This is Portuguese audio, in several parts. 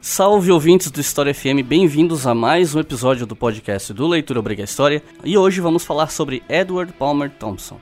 Salve ouvintes do História FM, bem-vindos a mais um episódio do podcast do Leitura Obriga História. E hoje vamos falar sobre Edward Palmer Thompson.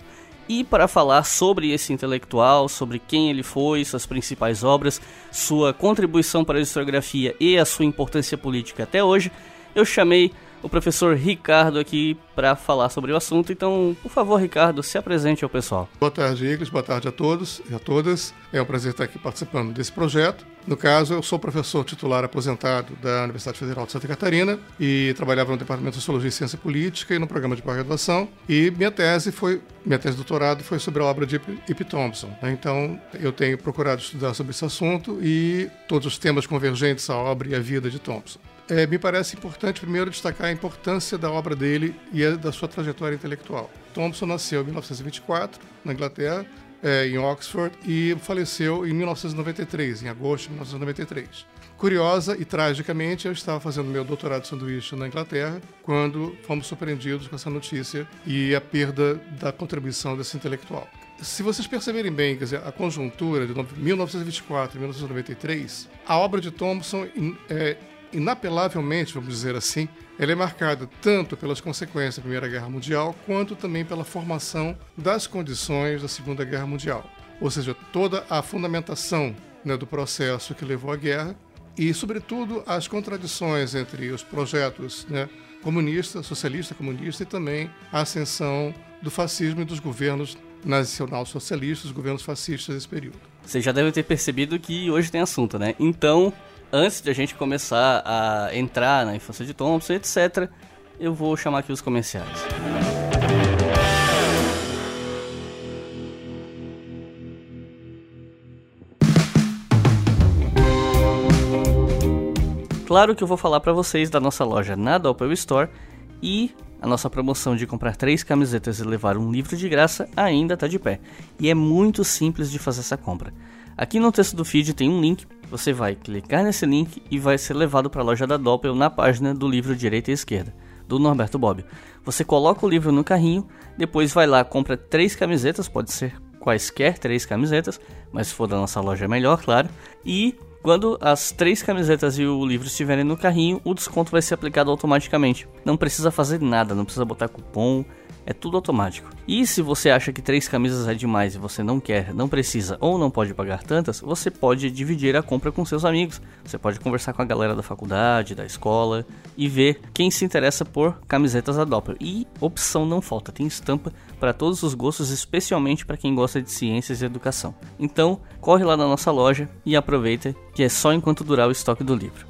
E para falar sobre esse intelectual, sobre quem ele foi, suas principais obras, sua contribuição para a historiografia e a sua importância política até hoje, eu chamei o professor Ricardo aqui para falar sobre o assunto. Então, por favor, Ricardo, se apresente ao pessoal. Boa tarde, Igles. Boa tarde a todos e a todas. É um prazer estar aqui participando desse projeto. No caso, eu sou professor titular aposentado da Universidade Federal de Santa Catarina e trabalhava no Departamento de Sociologia e Ciência Política e no programa de pós-graduação. E minha tese foi, minha tese de doutorado foi sobre a obra de Ip Thompson. Né? Então, eu tenho procurado estudar sobre esse assunto e todos os temas convergentes à obra e à vida de Thompson. É, me parece importante primeiro destacar a importância da obra dele e da sua trajetória intelectual. Thompson nasceu em 1924 na Inglaterra, é, em Oxford, e faleceu em 1993, em agosto de 1993. Curiosa e tragicamente, eu estava fazendo meu doutorado de sanduíche na Inglaterra quando fomos surpreendidos com essa notícia e a perda da contribuição desse intelectual. Se vocês perceberem bem, quer dizer, a conjuntura de 1924 e 1993, a obra de Thompson é, inapelavelmente, vamos dizer assim, ela é marcada tanto pelas consequências da Primeira Guerra Mundial, quanto também pela formação das condições da Segunda Guerra Mundial. Ou seja, toda a fundamentação né, do processo que levou à guerra e, sobretudo, as contradições entre os projetos né, comunista, socialista, comunista e também a ascensão do fascismo e dos governos nacional-socialistas, os governos fascistas desse período. Você já deve ter percebido que hoje tem assunto, né? Então, antes de a gente começar a entrar na infância de Thompson, etc., eu vou chamar aqui os comerciais. Claro que eu vou falar para vocês da nossa loja na Doppel Store e a nossa promoção de comprar três camisetas e levar um livro de graça ainda está de pé. E é muito simples de fazer essa compra. Aqui no texto do feed tem um link você vai clicar nesse link e vai ser levado para a loja da Doppel na página do livro Direita e Esquerda, do Norberto Bobbio. Você coloca o livro no carrinho, depois vai lá, compra três camisetas, pode ser quaisquer três camisetas, mas se for da nossa loja é melhor, claro. E quando as três camisetas e o livro estiverem no carrinho, o desconto vai ser aplicado automaticamente. Não precisa fazer nada, não precisa botar cupom, é tudo automático. E se você acha que três camisas é demais e você não quer, não precisa ou não pode pagar tantas, você pode dividir a compra com seus amigos. Você pode conversar com a galera da faculdade, da escola e ver quem se interessa por camisetas da Doppler. E opção não falta, tem estampa para todos os gostos, especialmente para quem gosta de ciências e educação. Então, corre lá na nossa loja e aproveita que é só enquanto durar o estoque do livro.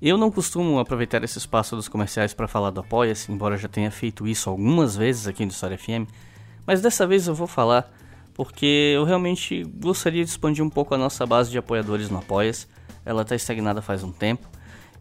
Eu não costumo aproveitar esse espaço dos comerciais para falar do Apoia-se, embora já tenha feito isso algumas vezes aqui no História FM, mas dessa vez eu vou falar porque eu realmente gostaria de expandir um pouco a nossa base de apoiadores no Apoia-se. Ela está estagnada faz um tempo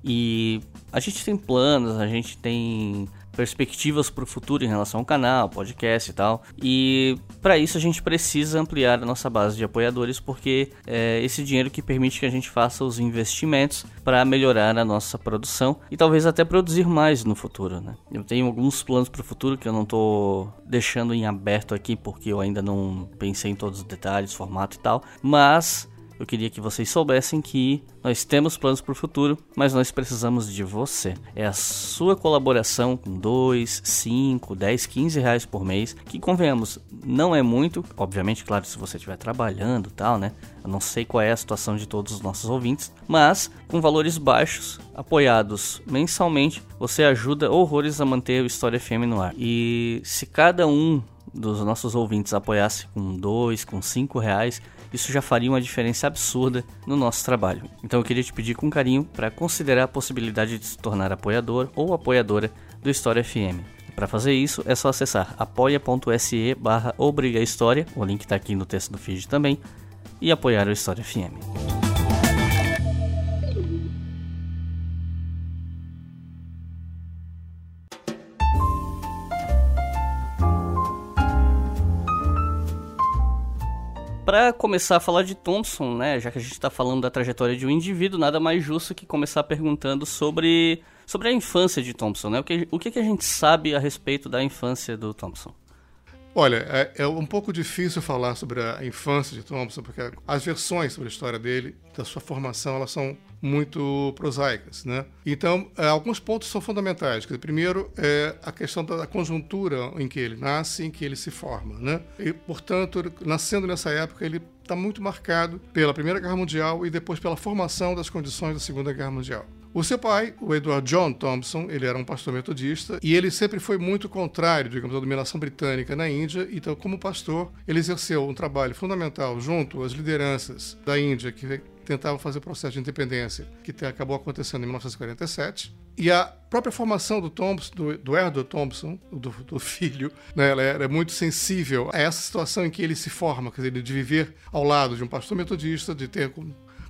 e a gente tem planos, a gente tem perspectivas para o futuro em relação ao canal, podcast e tal. E para isso a gente precisa ampliar a nossa base de apoiadores, porque é esse dinheiro que permite que a gente faça os investimentos para melhorar a nossa produção e talvez até produzir mais no futuro. Né? Eu tenho alguns planos para o futuro que eu não estou deixando em aberto aqui, porque eu ainda não pensei em todos os detalhes, formato e tal, mas eu queria que vocês soubessem que nós temos planos para o futuro, mas nós precisamos de você. É a sua colaboração com 2, 5, 10, 15 reais por mês, que convenhamos, não é muito, obviamente, claro, se você estiver trabalhando tal, né? Eu não sei qual é a situação de todos os nossos ouvintes, mas com valores baixos, apoiados mensalmente, você ajuda horrores a manter o História FM no ar. E se cada um dos nossos ouvintes apoiasse com 2, com 5 reais, isso já faria uma diferença absurda no nosso trabalho. Então eu queria te pedir com carinho para considerar a possibilidade de se tornar apoiador ou apoiadora do História FM. Para fazer isso é só acessar apoia.se barra o link está aqui no texto do feed também, e apoiar o História FM. Para começar a falar de Thompson, né, já que a gente está falando da trajetória de um indivíduo, nada mais justo que começar perguntando sobre, sobre a infância de Thompson, né? O que, o que a gente sabe a respeito da infância do Thompson? Olha, é, é, um pouco difícil falar sobre a infância de Thompson, porque as versões sobre a história dele, da sua formação, elas são muito prosaicas, né? Então, é, alguns pontos são fundamentais. Primeiro, é a questão da conjuntura em que ele nasce, em que ele se forma, né? E, portanto, nascendo nessa época, ele está muito marcado pela Primeira Guerra Mundial e depois pela formação das condições da Segunda Guerra Mundial. O seu pai, o Edward John Thompson, ele era um pastor metodista e ele sempre foi muito contrário, digamos, à dominação britânica na Índia. Então, como pastor, ele exerceu um trabalho fundamental junto às lideranças da Índia que tentavam fazer o processo de independência, que acabou acontecendo em 1947. E a própria formação do Thompson, do, do Edward Thompson, do, do filho, né, ela era muito sensível a essa situação em que ele se forma, quer dizer, de viver ao lado de um pastor metodista, de ter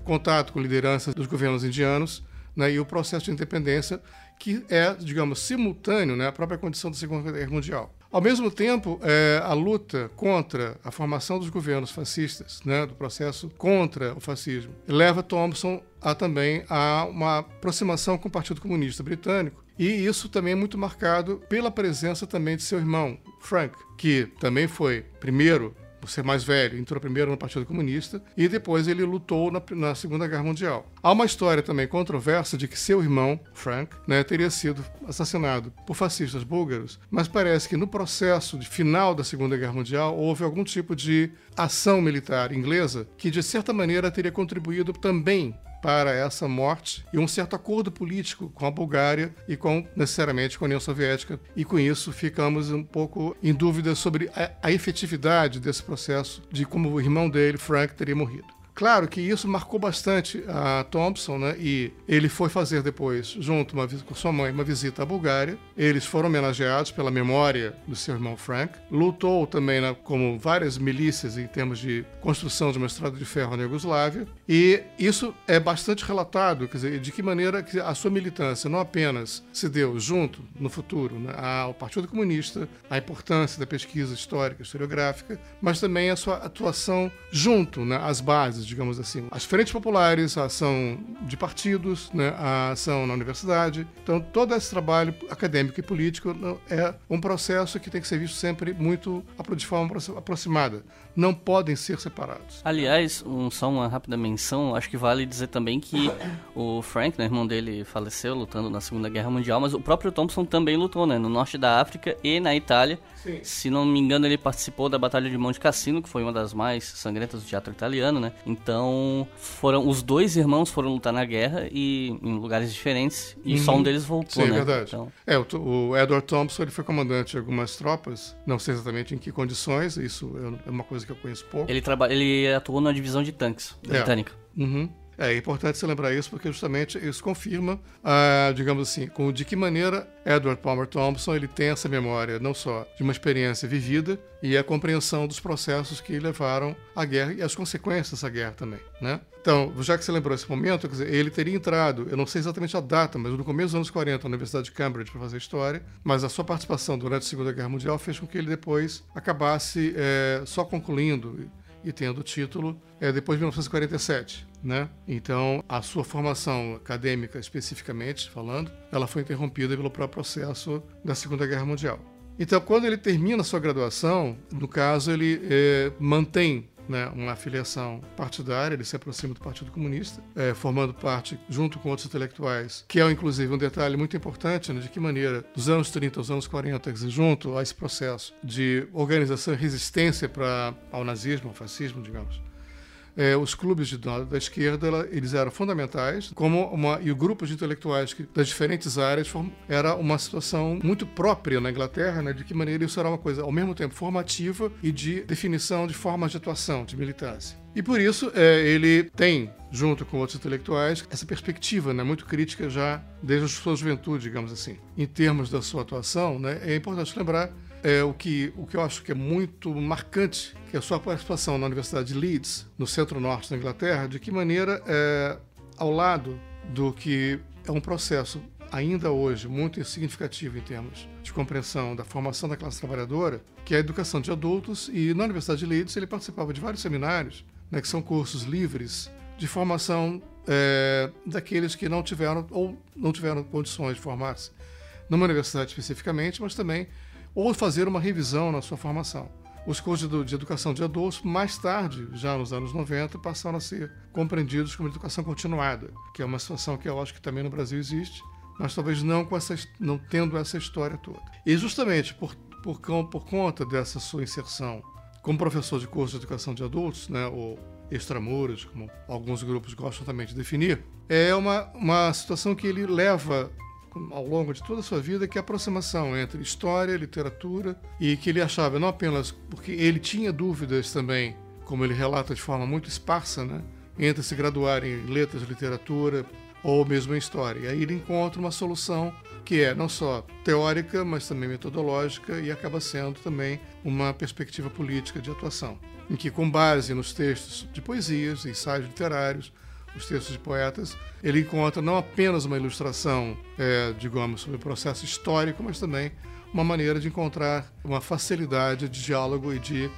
contato com lideranças dos governos indianos né, e o processo de independência, que é, digamos, simultâneo né, à própria condição da Segunda Guerra Mundial. Ao mesmo tempo, é, a luta contra a formação dos governos fascistas, né, do processo contra o fascismo, leva Thompson a também a uma aproximação com o Partido Comunista Britânico. E isso também é muito marcado pela presença também de seu irmão, Frank, que também foi primeiro por ser mais velho, entrou primeiro no Partido Comunista e depois ele lutou na, na, Segunda Guerra Mundial. Há uma história também controversa de que seu irmão, Frank, né, teria sido assassinado por fascistas búlgaros, mas parece que no processo de final da Segunda Guerra Mundial houve algum tipo de ação militar inglesa que, de certa maneira, teria contribuído também para essa morte e um certo acordo político com a Bulgária e com necessariamente com a União Soviética. E com isso ficamos um pouco em dúvida sobre a, a efetividade desse processo, de como o irmão dele, Frank, teria morrido. Claro que isso marcou bastante a Thompson, né? E ele foi fazer depois, junto uma, com sua mãe, uma visita à Bulgária. Eles foram homenageados pela memória do seu irmão Frank. Lutou também, né, como várias milícias em termos de construção de uma estrada de ferro na Iugoslávia. E isso é bastante relatado, quer dizer, de que maneira que a sua militância não apenas se deu junto, no futuro, né, ao Partido Comunista, a importância da pesquisa histórica, historiográfica, mas também a sua atuação junto né, às bases digamos assim. As frentes populares, a ação de partidos, né, a ação na universidade. Então, todo esse trabalho acadêmico e político é um processo que tem que ser visto sempre muito de forma aproximada. Não podem ser separados. Aliás, um, só uma rápida menção, acho que vale dizer também que o Frank, né, irmão dele, faleceu lutando na Segunda Guerra Mundial, mas o próprio Thompson também lutou né, no norte da África e na Itália. Sim. Se não me engano, ele participou da Batalha de Monte Cassino, que foi uma das mais sangrentas do teatro italiano, né? Então, foram os dois irmãos foram lutar na guerra e em lugares diferentes e uhum. só um uhum. deles voltou, Sim, né? é verdade. Então... É, o, o, Edward Thompson ele foi comandante de algumas tropas, não sei exatamente em que condições, isso é uma coisa que eu conheço pouco. Ele, traba... ele atuou na divisão de tanques britânica. É. Uhum. É, importante você lembrar isso porque justamente isso confirma, ah, digamos assim, com de que maneira Edward Palmer Thompson ele tem essa memória não só de uma experiência vivida e a compreensão dos processos que levaram à guerra e as consequências dessa guerra também, né? Então, já que você lembrou esse momento, dizer, ele teria entrado, eu não sei exatamente a data, mas no começo dos anos 40 na Universidade de Cambridge para fazer história, mas a sua participação durante a Segunda Guerra Mundial fez com que ele depois acabasse é, só concluindo e tendo título é, depois de 1947. Né? Então, a sua formação acadêmica, especificamente falando, ela foi interrompida pelo próprio processo da Segunda Guerra Mundial. Então, quando ele termina a sua graduação, no caso, ele é, mantém né, uma afiliação partidária, ele se aproxima do Partido Comunista, é, formando parte, junto com outros intelectuais, que é inclusive um detalhe muito importante né, de que maneira, dos anos 30 aos anos 40, junto a esse processo de organização e resistência para ao nazismo, ao fascismo, digamos, é, os clubes de, da esquerda ela, eles eram fundamentais, como uma, e o grupo de intelectuais que, das diferentes áreas form, era uma situação muito própria na Inglaterra, né, de que maneira isso era uma coisa ao mesmo tempo formativa e de definição de formas de atuação, de militância. E por isso é, ele tem, junto com outros intelectuais, essa perspectiva né, muito crítica já desde a sua juventude, digamos assim. Em termos da sua atuação, né, é importante lembrar é, o, que, o que eu acho que é muito marcante, que é a sua participação na Universidade de Leeds, no centro-norte da Inglaterra, de que maneira, é, ao lado do que é um processo ainda hoje muito significativo em termos de compreensão da formação da classe trabalhadora, que é a educação de adultos, e na Universidade de Leeds ele participava de vários seminários, né, que são cursos livres de formação é, daqueles que não tiveram ou não tiveram condições de formar-se numa universidade especificamente, mas também ou fazer uma revisão na sua formação. Os cursos de, educação de adultos, mais tarde, já nos anos 90, passaram a ser compreendidos como educação continuada, que é uma situação que eu acho que também no Brasil existe, mas talvez não com essa, não tendo essa história toda. E justamente por, por, por conta dessa sua inserção como professor de curso de educação de adultos, né, ou extramuros, como alguns grupos gostam também de definir, é uma, uma situação que ele leva ao longo de toda a sua vida que a aproximação entre história, literatura e que ele achava não apenas porque ele tinha dúvidas também, como ele relata de forma muito esparsa, né, entre se graduar em letras, literatura ou mesmo em história. E aí ele encontra uma solução que é não só teórica, mas também metodológica e acaba sendo também uma perspectiva política de atuação, em que com base nos textos de poesias, ensaios literários, os textos de poetas, ele encontra não apenas uma ilustração, é, digamos, sobre o processo histórico, mas também uma maneira de encontrar uma facilidade de diálogo e de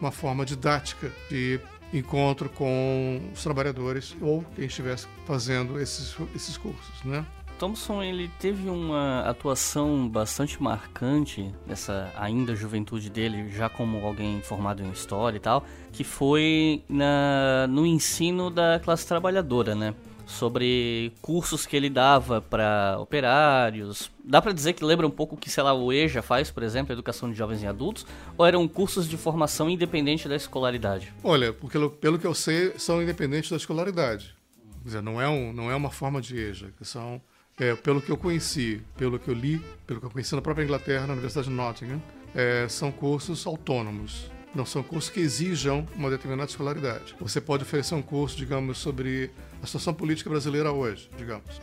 uma forma didática de encontro com os trabalhadores ou quem estivesse fazendo esses, esses cursos, né? Thompson ele teve uma atuação bastante marcante nessa ainda juventude dele, já como alguém formado em história e tal, que foi na, no ensino da classe trabalhadora, né? Sobre cursos que ele dava para operários. Dá para dizer que lembra um pouco o que, sei lá, o EJA faz, por exemplo, Educação de Jovens e Adultos? Ou eram cursos de formação independente da escolaridade? Olha, porque, pelo que eu sei, são independentes da escolaridade. Quer dizer, não é, um, não é uma forma de EJA, que são é, pelo que eu conheci, pelo que eu li, pelo que eu conheci na própria Inglaterra, na Universidade de Nottingham, é, são cursos autônomos. Não são cursos que exijam uma determinada escolaridade. Você pode oferecer um curso, digamos, sobre a situação política brasileira hoje, digamos.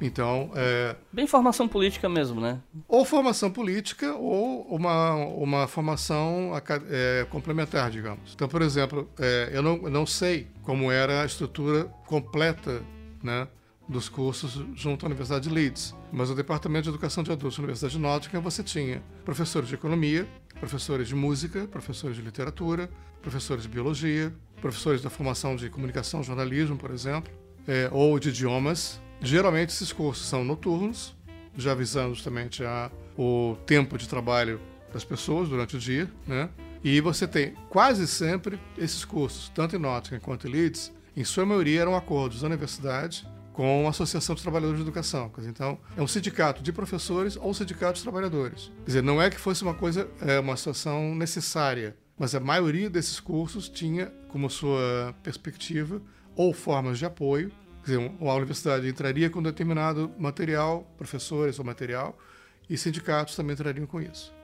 Então, é... Bem formação política mesmo, né? Ou formação política ou uma, uma formação é, complementar, digamos. Então, por exemplo, é, eu não, não sei como era a estrutura completa, né? Dos cursos junto à Universidade de Leeds. Mas o Departamento de Educação de Adultos da Universidade de Nottingham você tinha professores de economia, professores de música, professores de literatura, professores de biologia, professores da formação de comunicação, jornalismo, por exemplo, é, ou de idiomas. Geralmente esses cursos são noturnos, já visando justamente a, o tempo de trabalho das pessoas durante o dia, né? E você tem quase sempre esses cursos, tanto em Nottingham quanto em Leeds, em sua maioria eram acordos da universidade com a Associação dos Trabalhadores de Educação. Então, é um sindicato de professores ou sindicato de trabalhadores. Quer dizer, não é que fosse uma coisa, é uma situação necessária, mas a maioria desses cursos tinha como sua perspectiva ou formas de apoio. Quer dizer, a universidade entraria com determinado material, professores ou material, e sindicatos também entrariam com isso.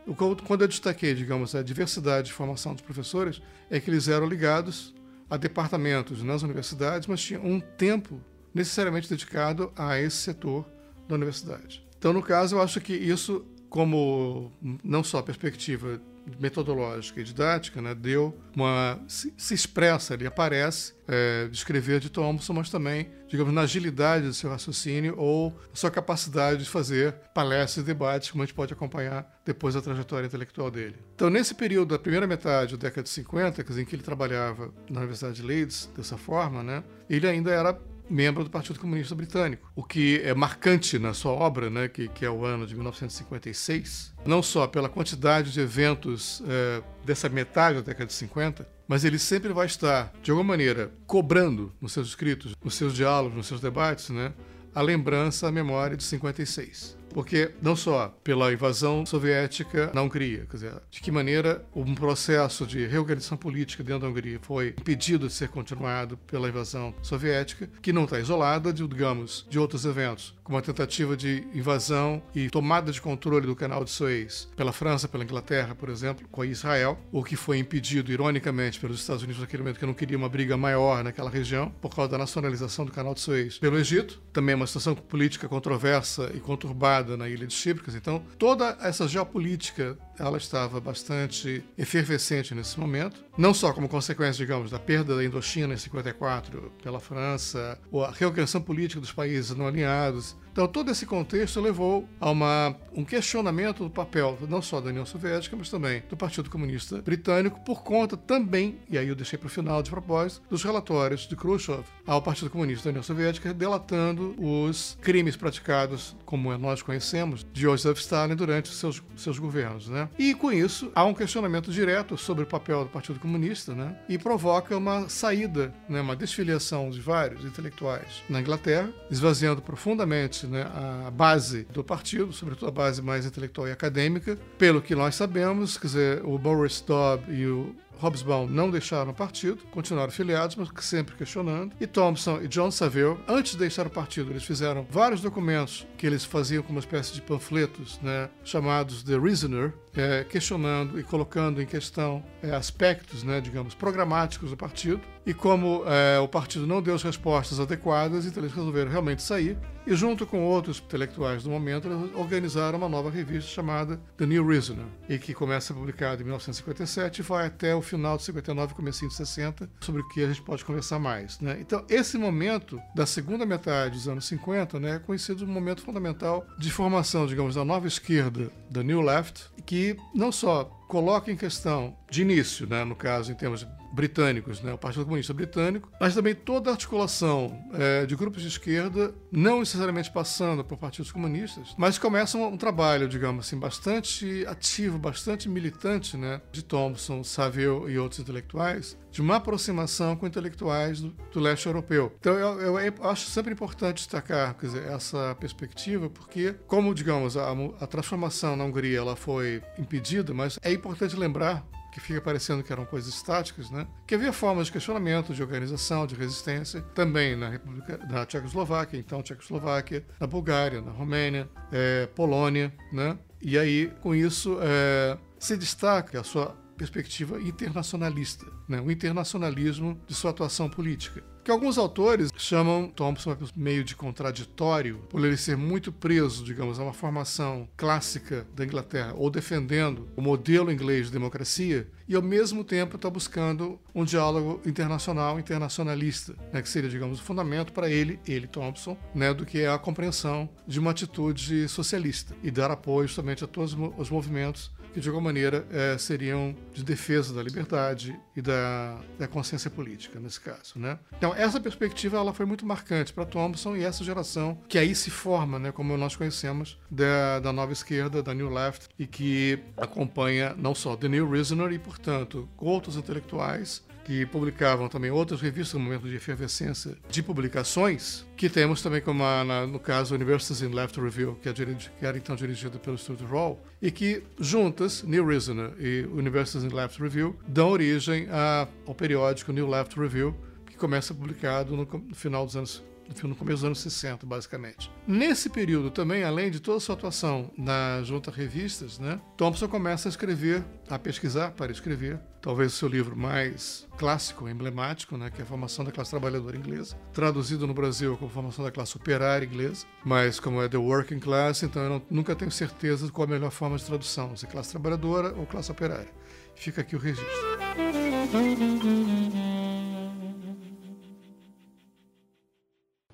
Quando eu destaquei, digamos, a diversidade de formação dos professores, é que eles eram ligados a departamentos nas universidades, mas tinham um tempo necessariamente dedicado a esse setor da universidade. Então, no caso, eu acho que isso, como não só perspectiva metodológica e didática, né, deu uma se, se expressa ali, aparece é, descrever de Thompson, mas também, digamos, na agilidade do seu raciocínio ou sua capacidade de fazer palestras e debates, como a gente pode acompanhar depois da trajetória intelectual dele. Então, nesse período da primeira metade da década de 50, em que ele trabalhava na Universidade de Leeds dessa forma, né, ele ainda era membro do Partido Comunista Britânico. O que é marcante na sua obra, né, que, que é o ano de 1956, não só pela quantidade de eventos é, dessa metade da década de 50, mas ele sempre vai estar, de alguma maneira, cobrando nos seus escritos, nos seus diálogos, nos seus debates, né, a lembrança, a memória de 56 porque não só pela invasão soviética na Hungria, quer dizer, de que maneira um processo de reorganização política dentro da Hungria foi impedido de ser continuado pela invasão soviética, que não está isolada, de, digamos, de outros eventos, como a tentativa de invasão e tomada de controle do canal de Suez pela França, pela Inglaterra, por exemplo, com Israel, o que foi impedido, ironicamente, pelos Estados Unidos naquele momento, que não queria uma briga maior naquela região, por causa da nacionalização do canal de Suez pelo Egito, também uma situação política controversa e conturbada na ilha de Chipre. Então, toda essa geopolítica ela estava bastante efervescente nesse momento, não só como consequência, digamos, da perda da Indochina em 54 pela França, ou a reorganização política dos países não alinhados, Então, todo esse contexto levou a uma, um questionamento do papel não só da União Soviética, mas também do Partido Comunista Britânico, por conta também, e aí eu deixei para o final de propósito, dos relatórios de Khrushchev ao Partido Comunista da União Soviética, delatando os crimes praticados, como nós conhecemos, de Joseph Stalin durante seus, seus governos. Né? E com isso, há um questionamento direto sobre o papel do Partido Comunista né? e provoca uma saída, né? uma desfiliação de vários intelectuais na Inglaterra, esvaziando profundamente né? a base do partido, sobretudo a base mais intelectual e acadêmica. Pelo que nós sabemos, quer dizer, o Boris Dobb e o Hobsbawm não deixaram o partido, continuaram filiados, mas sempre questionando. E Thompson e John Saville, antes de deixar o partido, eles fizeram vários documentos que eles faziam como uma espécie de panfletos, né, chamados The Reasoner, é, questionando e colocando em questão é, aspectos, né, digamos, programáticos do partido. E como é, o partido não deu as respostas adequadas, então eles resolveram realmente sair. E junto com outros intelectuais do momento, eles organizaram uma nova revista chamada The New Reasoner, e que começa a publicada em 1957 e vai até o final de 59, comecinho de 60, sobre o que a gente pode conversar mais. Né? Então, esse momento da segunda metade dos anos 50 né, é conhecido como um momento fundamental de formação, digamos, da nova esquerda, da New Left, que não só coloca em questão, de início, né, no caso, em termos britânicos, né, o Partido Comunista Britânico, mas também toda a articulação é, de grupos de esquerda, não necessariamente passando por partidos comunistas, mas começa um, trabalho, digamos assim, bastante ativo, bastante militante, né, de Thompson, Saville e outros intelectuais, de uma aproximação com intelectuais do, do leste europeu. Então, eu, eu, eu, acho sempre importante destacar dizer, essa perspectiva, porque, como, digamos, a, a transformação na Hungria ela foi impedida, mas é importante lembrar que fica parecendo que eram coisas estáticas, né? Que havia formas de questionamento, de organização, de resistência, também na República da Tchecoslováquia, então Tchecoslováquia, na Bulgária, na Romênia, é, Polônia, né? E aí, com isso, é, se destaca a sua perspectiva internacionalista, né? o internacionalismo de sua atuação política. Que alguns autores chamam Thompson meio de contraditório, por ele ser muito preso, digamos, a uma formação clássica da Inglaterra, ou defendendo o modelo inglês de democracia, e ao mesmo tempo está buscando um diálogo internacional, internacionalista, né, que seria, digamos, o fundamento para ele, ele, Thompson, né, do que é a compreensão de uma atitude socialista e dar apoio justamente a todos os movimentos que de alguma maneira é, seriam de defesa da liberdade e da, da consciência política, nesse caso. Né? Então, essa perspectiva ela foi muito marcante para Thompson e essa geração que aí se forma, né, como nós conhecemos, da, da nova esquerda, da New Left, e que acompanha não só The New Reasoner e, portanto, outros intelectuais que publicavam também outras revistas no momento de efervescência de publicações, que temos também como a, na, no caso Universities in Left Review, que, é dirigi, que era então dirigida pelo Stuart Hall, e que juntas, New Reasoner e Universities in Left Review, dão origem a, ao periódico New Left Review, que começa publicado no, no final dos anos no começo dos anos 60, basicamente. Nesse período também, além de toda a sua atuação na junta revistas, né, Thompson começa a escrever, a pesquisar para escrever, talvez o seu livro mais clássico, emblemático, né, que é a Formação da Classe Trabalhadora Inglesa, traduzido no Brasil como Formação da Classe Operária Inglesa, mas como é The Working Class, então eu não, nunca tenho certeza de qual a melhor forma de tradução, se classe trabalhadora ou classe operária. Fica aqui o registro.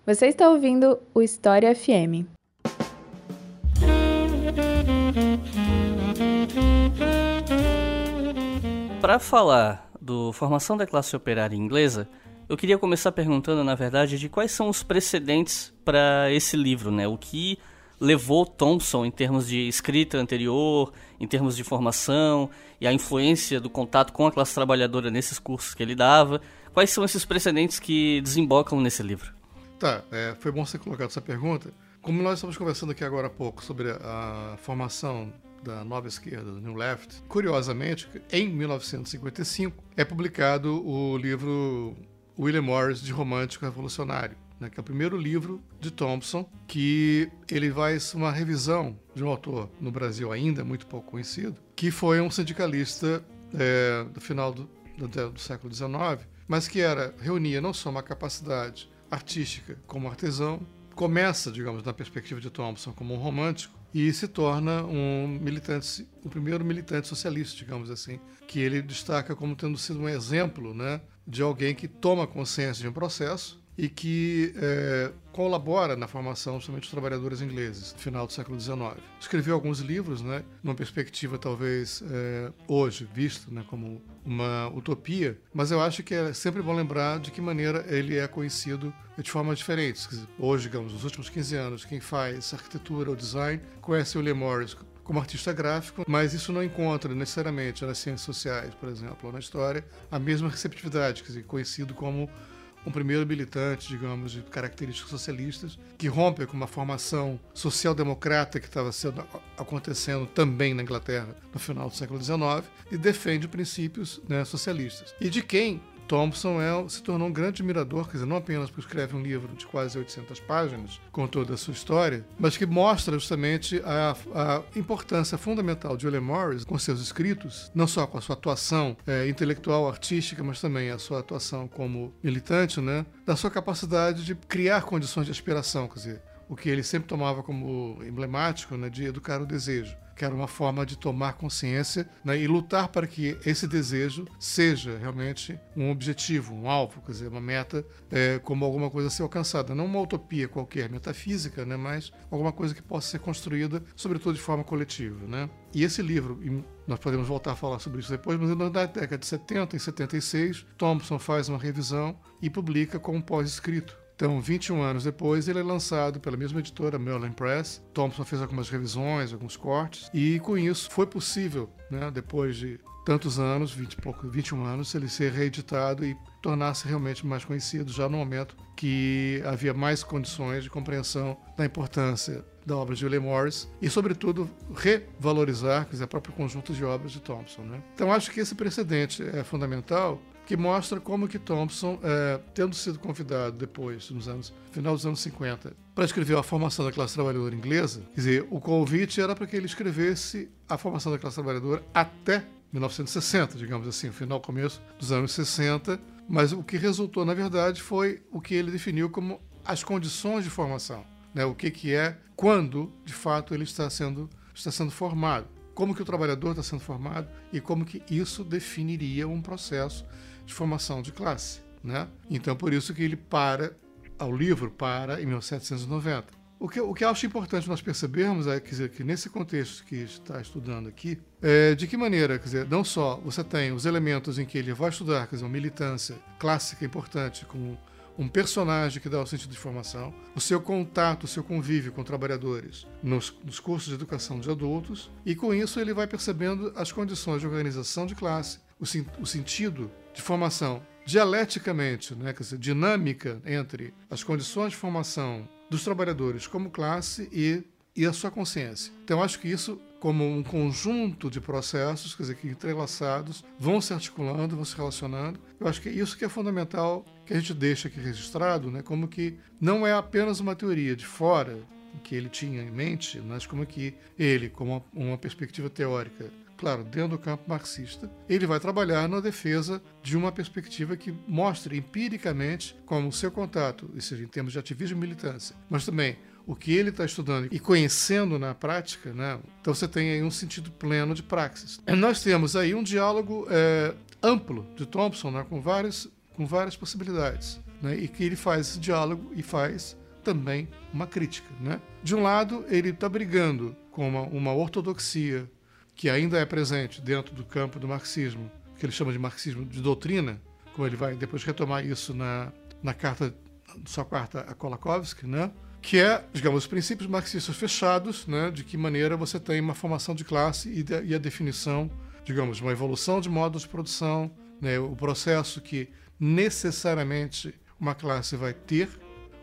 Você está ouvindo o História FM. Para falar do formação da classe operária inglesa, eu queria começar perguntando, na verdade, de quais são os precedentes para esse livro, né? O que levou Thompson em termos de escrita anterior, em termos de formação e a influência do contato com a classe trabalhadora nesses cursos que ele dava. Quais são esses precedentes que desembocam nesse livro? Tá, é, foi bom você colocar essa pergunta. Como nós estamos conversando aqui agora há pouco sobre a, formação da nova esquerda, do New Left, curiosamente, em 1955 é publicado o livro William Morris de Romântico Revolucionário, né, que é o primeiro livro de Thompson, que ele faz uma revisão de um autor no Brasil ainda muito pouco conhecido, que foi um sindicalista é, do final do, do, do século XIX, mas que era reunia não só uma capacidade artística como artesão, começa, digamos, na perspectiva de Thompson como um romântico e se torna um militante, o primeiro militante socialista, digamos assim, que ele destaca como tendo sido um exemplo, né, de alguém que toma consciência de um processo, e que é, colabora na formação justamente dos trabalhadores ingleses no final do século XIX. Escreveu alguns livros, né, numa perspectiva talvez é, hoje visto né, como uma utopia, mas eu acho que é sempre bom lembrar de que maneira ele é conhecido de formas diferentes. Hoje, digamos, nos últimos 15 anos, quem faz arquitetura ou design conhece o William Morris como artista gráfico, mas isso não encontra necessariamente nas ciências sociais, por exemplo, ou na história, a mesma receptividade, quer dizer, conhecido como um primeiro militante, digamos, de características socialistas, que rompe com uma formação social-democrata que estava acontecendo também na Inglaterra no final do século XIX e defende princípios né, socialistas. E de quem Thompson é, se tornou um grande admirador, quer dizer, não apenas porque escreve um livro de quase 800 páginas com toda a sua história, mas que mostra justamente a, a importância fundamental de William Morris com seus escritos, não só com a sua atuação é, intelectual, artística, mas também a sua atuação como militante, né, da sua capacidade de criar condições de aspiração, quer dizer, o que ele sempre tomava como emblemático né, de educar o desejo que era uma forma de tomar consciência né, e lutar para que esse desejo seja realmente um objetivo, um alvo, quer dizer, uma meta é, como alguma coisa a ser alcançada. Não uma utopia qualquer, metafísica, né, mas alguma coisa que possa ser construída, sobretudo de forma coletiva. Né? E esse livro, nós podemos voltar a falar sobre isso depois, mas na década de 70 e 76, Thompson faz uma revisão e publica com um pós-escrito então, 21 anos depois, ele é lançado pela mesma editora, Merlin Press. Thompson fez algumas revisões, alguns cortes, e com isso foi possível, né, depois de tantos anos, 20 pouco, 21 anos, ele ser reeditado e tornar-se realmente mais conhecido, já no momento que havia mais condições de compreensão da importância da obra de William Morris e, sobretudo, revalorizar quer dizer, o próprio conjunto de obras de Thompson. Né? Então, acho que esse precedente é fundamental que mostra como que Thompson, é, tendo sido convidado depois, nos anos final dos anos 50, para escrever a formação da classe trabalhadora inglesa, quer dizer, o convite era para que ele escrevesse a formação da classe trabalhadora até 1960, digamos assim, final, começo dos anos 60, mas o que resultou, na verdade, foi o que ele definiu como as condições de formação, né? o que, que é, quando, de fato, ele está sendo, está sendo formado como que o trabalhador está sendo formado e como que isso definiria um processo de formação de classe. Né? Então, por isso que ele para, ao livro para em 1790. O que, o que eu acho importante nós percebermos é dizer, que nesse contexto que está estudando aqui, é, de que maneira, quer dizer, não só você tem os elementos em que ele vai estudar, quer dizer, uma militância clássica importante, como um personagem que dá o sentido de formação, o seu contato, o seu convívio com trabalhadores nos, nos cursos de educação de adultos, e com isso ele vai percebendo as condições de organização de classe, o, o sentido de formação dialeticamente, né, quer dizer, dinâmica entre as condições de formação dos trabalhadores como classe e, e a sua consciência. Então, acho que isso, como um conjunto de processos, quer dizer, que entrelaçados, vão se articulando, vão se relacionando. Eu acho que é isso que é fundamental que a gente deixa aqui registrado, né, como que não é apenas uma teoria de fora que ele tinha em mente, mas como que ele, como uma, uma perspectiva teórica claro, dentro do campo marxista, ele vai trabalhar na defesa de uma perspectiva que mostre empiricamente como o seu contato, ou em termos de ativismo e militância, mas também o que ele está estudando e conhecendo na prática, né? então você tem aí um sentido pleno de praxis. Nós temos aí um diálogo é, amplo de Thompson né? com, várias, com várias possibilidades, né? e que ele faz esse diálogo e faz também uma crítica. Né? De um lado, ele está brigando com uma, uma ortodoxia que ainda é presente dentro do campo do marxismo, que ele chama de marxismo de doutrina, como ele vai depois retomar isso na, na carta, sua carta a Kolakowski, né? que é, digamos, os princípios marxistas fechados, né? de que maneira você tem uma formação de classe e, de, e a definição, digamos, uma evolução de modos de produção, né? o processo que necessariamente uma classe vai ter,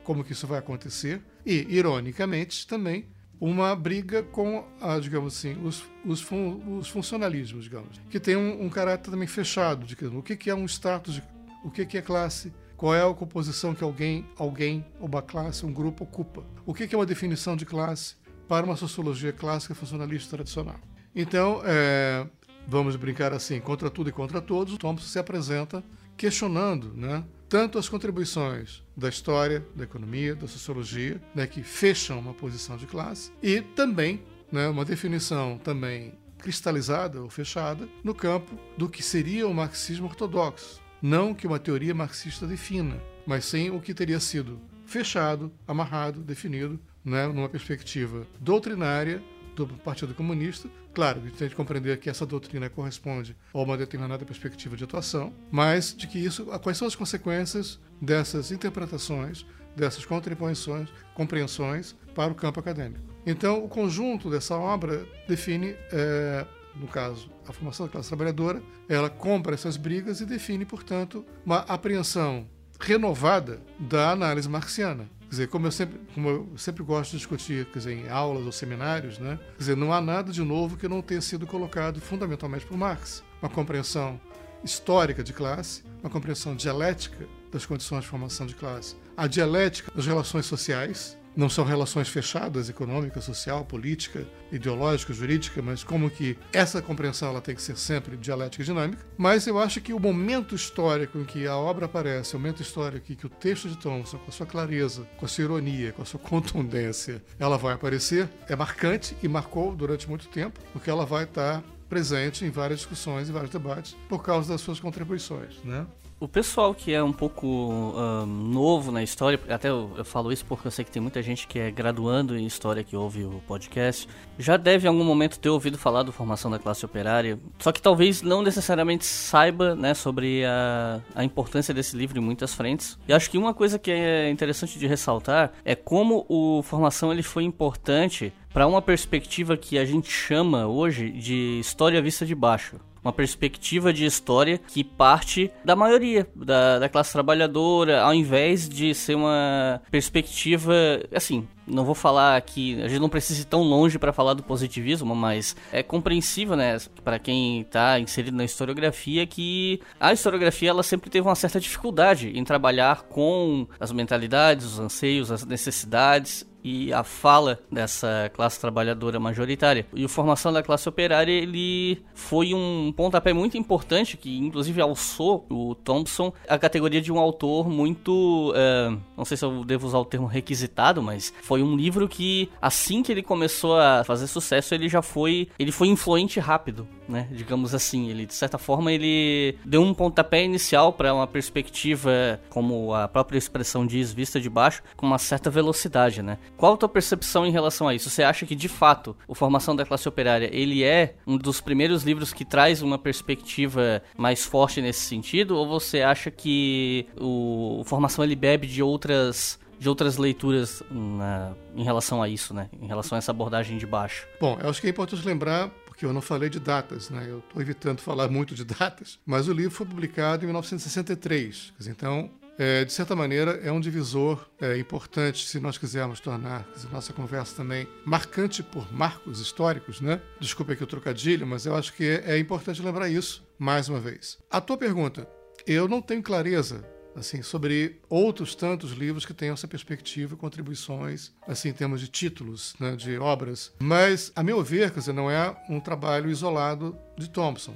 como que isso vai acontecer, e, ironicamente, também uma briga com, a, digamos assim, os, os, fun, os funcionalismos, digamos, que tem um, um, caráter também fechado de o que, que é um status, o que, que é classe, qual é a composição que alguém, alguém, uma classe, um grupo ocupa, o que, que é uma definição de classe para uma sociologia clássica funcionalista tradicional. Então, é, vamos brincar assim, contra tudo e contra todos, Thompson se apresenta questionando, né, tanto as contribuições da história, da economia, da sociologia, né, que fecham uma posição de classe, e também né, uma definição também cristalizada ou fechada no campo do que seria o marxismo ortodoxo, não que uma teoria marxista defina. mas sim o que teria sido fechado, amarrado, definido, né, numa perspectiva doutrinária do Partido Comunista. Claro, a gente tem que compreender que essa doutrina corresponde a uma determinada perspectiva de atuação, mas de que isso, quais são as consequências dessas interpretações, dessas contraposições, compreensões para o campo acadêmico. Então, o conjunto dessa obra define, é, no caso, a formação da classe trabalhadora, ela compra essas brigas e define, portanto, uma apreensão renovada da análise marxiana. Quer dizer, como eu sempre, como eu sempre gosto de discutir quer dizer, em aulas ou seminários, né? quer dizer, não há nada de novo que não tenha sido colocado fundamentalmente por Marx. Uma compreensão histórica de classe, uma compreensão dialética das condições de formação de classe, a dialética das relações sociais, não são relações fechadas, econômica, social, política, ideológica, jurídica, mas como que essa compreensão ela tem que ser sempre dialética e dinâmica. Mas eu acho que o momento histórico em que a obra aparece, o momento histórico em que o texto de Thompson, com a sua clareza, com a sua ironia, com a sua contundência, ela vai aparecer, é marcante e marcou durante muito tempo, porque ela vai estar presente em várias discussões e vários debates por causa das suas contribuições, né? O pessoal que é um pouco um, novo na história, até eu, eu, falo isso porque eu sei que tem muita gente que é graduando em história que ouve o podcast, já deve em algum momento ter ouvido falar do formação da classe operária, só que talvez não necessariamente saiba né, sobre a, a importância desse livro em muitas frentes. E acho que uma coisa que é interessante de ressaltar é como o formação ele foi importante para uma perspectiva que a gente chama hoje de história vista de baixo uma perspectiva de história que parte da maioria da, da classe trabalhadora, ao invés de ser uma perspectiva, assim, não vou falar que a gente não precisa ir tão longe para falar do positivismo, mas é compreensível, né, para quem está inserido na historiografia que a historiografia ela sempre teve uma certa dificuldade em trabalhar com as mentalidades, os anseios, as necessidades e a fala dessa classe trabalhadora majoritária. E a formação da classe operária, ele foi um pontapé muito importante, que inclusive alçou o Thompson a categoria de um autor muito, uh, não sei se eu devo usar o termo requisitado, mas foi um livro que assim que ele começou a fazer sucesso, ele já foi, ele foi influente rápido, né? Digamos assim, ele de certa forma ele deu um pontapé inicial para uma perspectiva, como a própria expressão diz, vista de baixo, com uma certa velocidade, né? Qual a tua percepção em relação a isso? Você acha que de fato o Formação da Classe Operária ele é um dos primeiros livros que traz uma perspectiva mais forte nesse sentido? Ou você acha que o Formação ele bebe de outras de outras leituras na, em relação a isso, né? Em relação a essa abordagem de baixo. Bom, eu acho que é importante lembrar porque eu não falei de datas, né? Eu estou evitando falar muito de datas, mas o livro foi publicado em 1963. Então, é, de certa maneira, é um divisor é, importante se nós quisermos tornar dizer, nossa conversa também marcante por marcos históricos, né? Desculpe aqui o trocadilho, mas eu acho que é, é importante lembrar isso mais uma vez. A tua pergunta, eu não tenho clareza assim sobre outros tantos livros que tenham essa perspectiva, contribuições, assim em termos de títulos, né, de obras. Mas, a meu ver, quer dizer, não é um trabalho isolado de Thompson.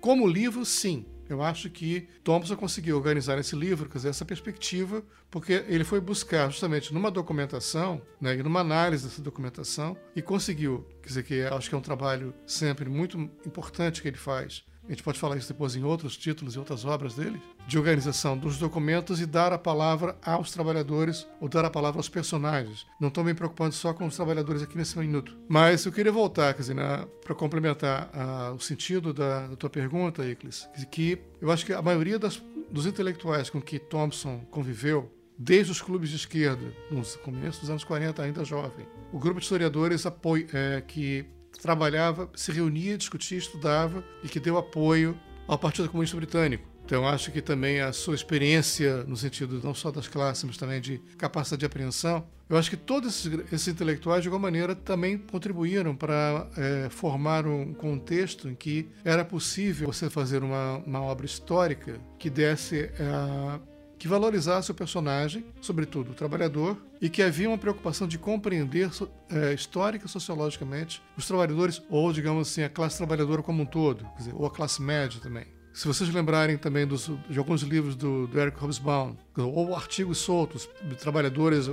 Como livro, sim, eu acho que Thompson conseguiu organizar esse livro, quer dizer, essa perspectiva, porque ele foi buscar justamente numa documentação, né, e numa análise dessa documentação, e conseguiu, quer dizer, que acho que é um trabalho sempre muito importante que ele faz, a gente pode falar isso depois em outros títulos e outras obras dele, de organização dos documentos e dar a palavra aos trabalhadores ou dar a palavra aos personagens. Não estou me preocupando só com os trabalhadores aqui nesse minuto. Mas eu queria voltar, quer dizer, para complementar uh, o sentido da, da tua pergunta, Iclis, que eu acho que a maioria das, dos intelectuais com que Thompson conviveu, desde os clubes de esquerda, no começo dos anos 40, ainda jovem, o grupo de historiadores apoio, é, que trabalhava, se reunia, discutia, estudava e que deu apoio ao Partido Comunista Britânico. Então, acho que também a sua experiência, no sentido não só das classes, mas também de capacidade de apreensão, eu acho que todos esses, esses intelectuais, de alguma maneira, também contribuíram para é, formar um contexto em que era possível você fazer uma, uma obra histórica que desse a que valorizasse o personagem, sobretudo o trabalhador, e que havia uma preocupação de compreender é, histórica e sociologicamente os trabalhadores, ou digamos assim, a classe trabalhadora como um todo, dizer, ou a classe média também. Se vocês lembrarem também dos, de alguns livros do, do Eric Hobsbawm, ou artigos soltos de trabalhadores,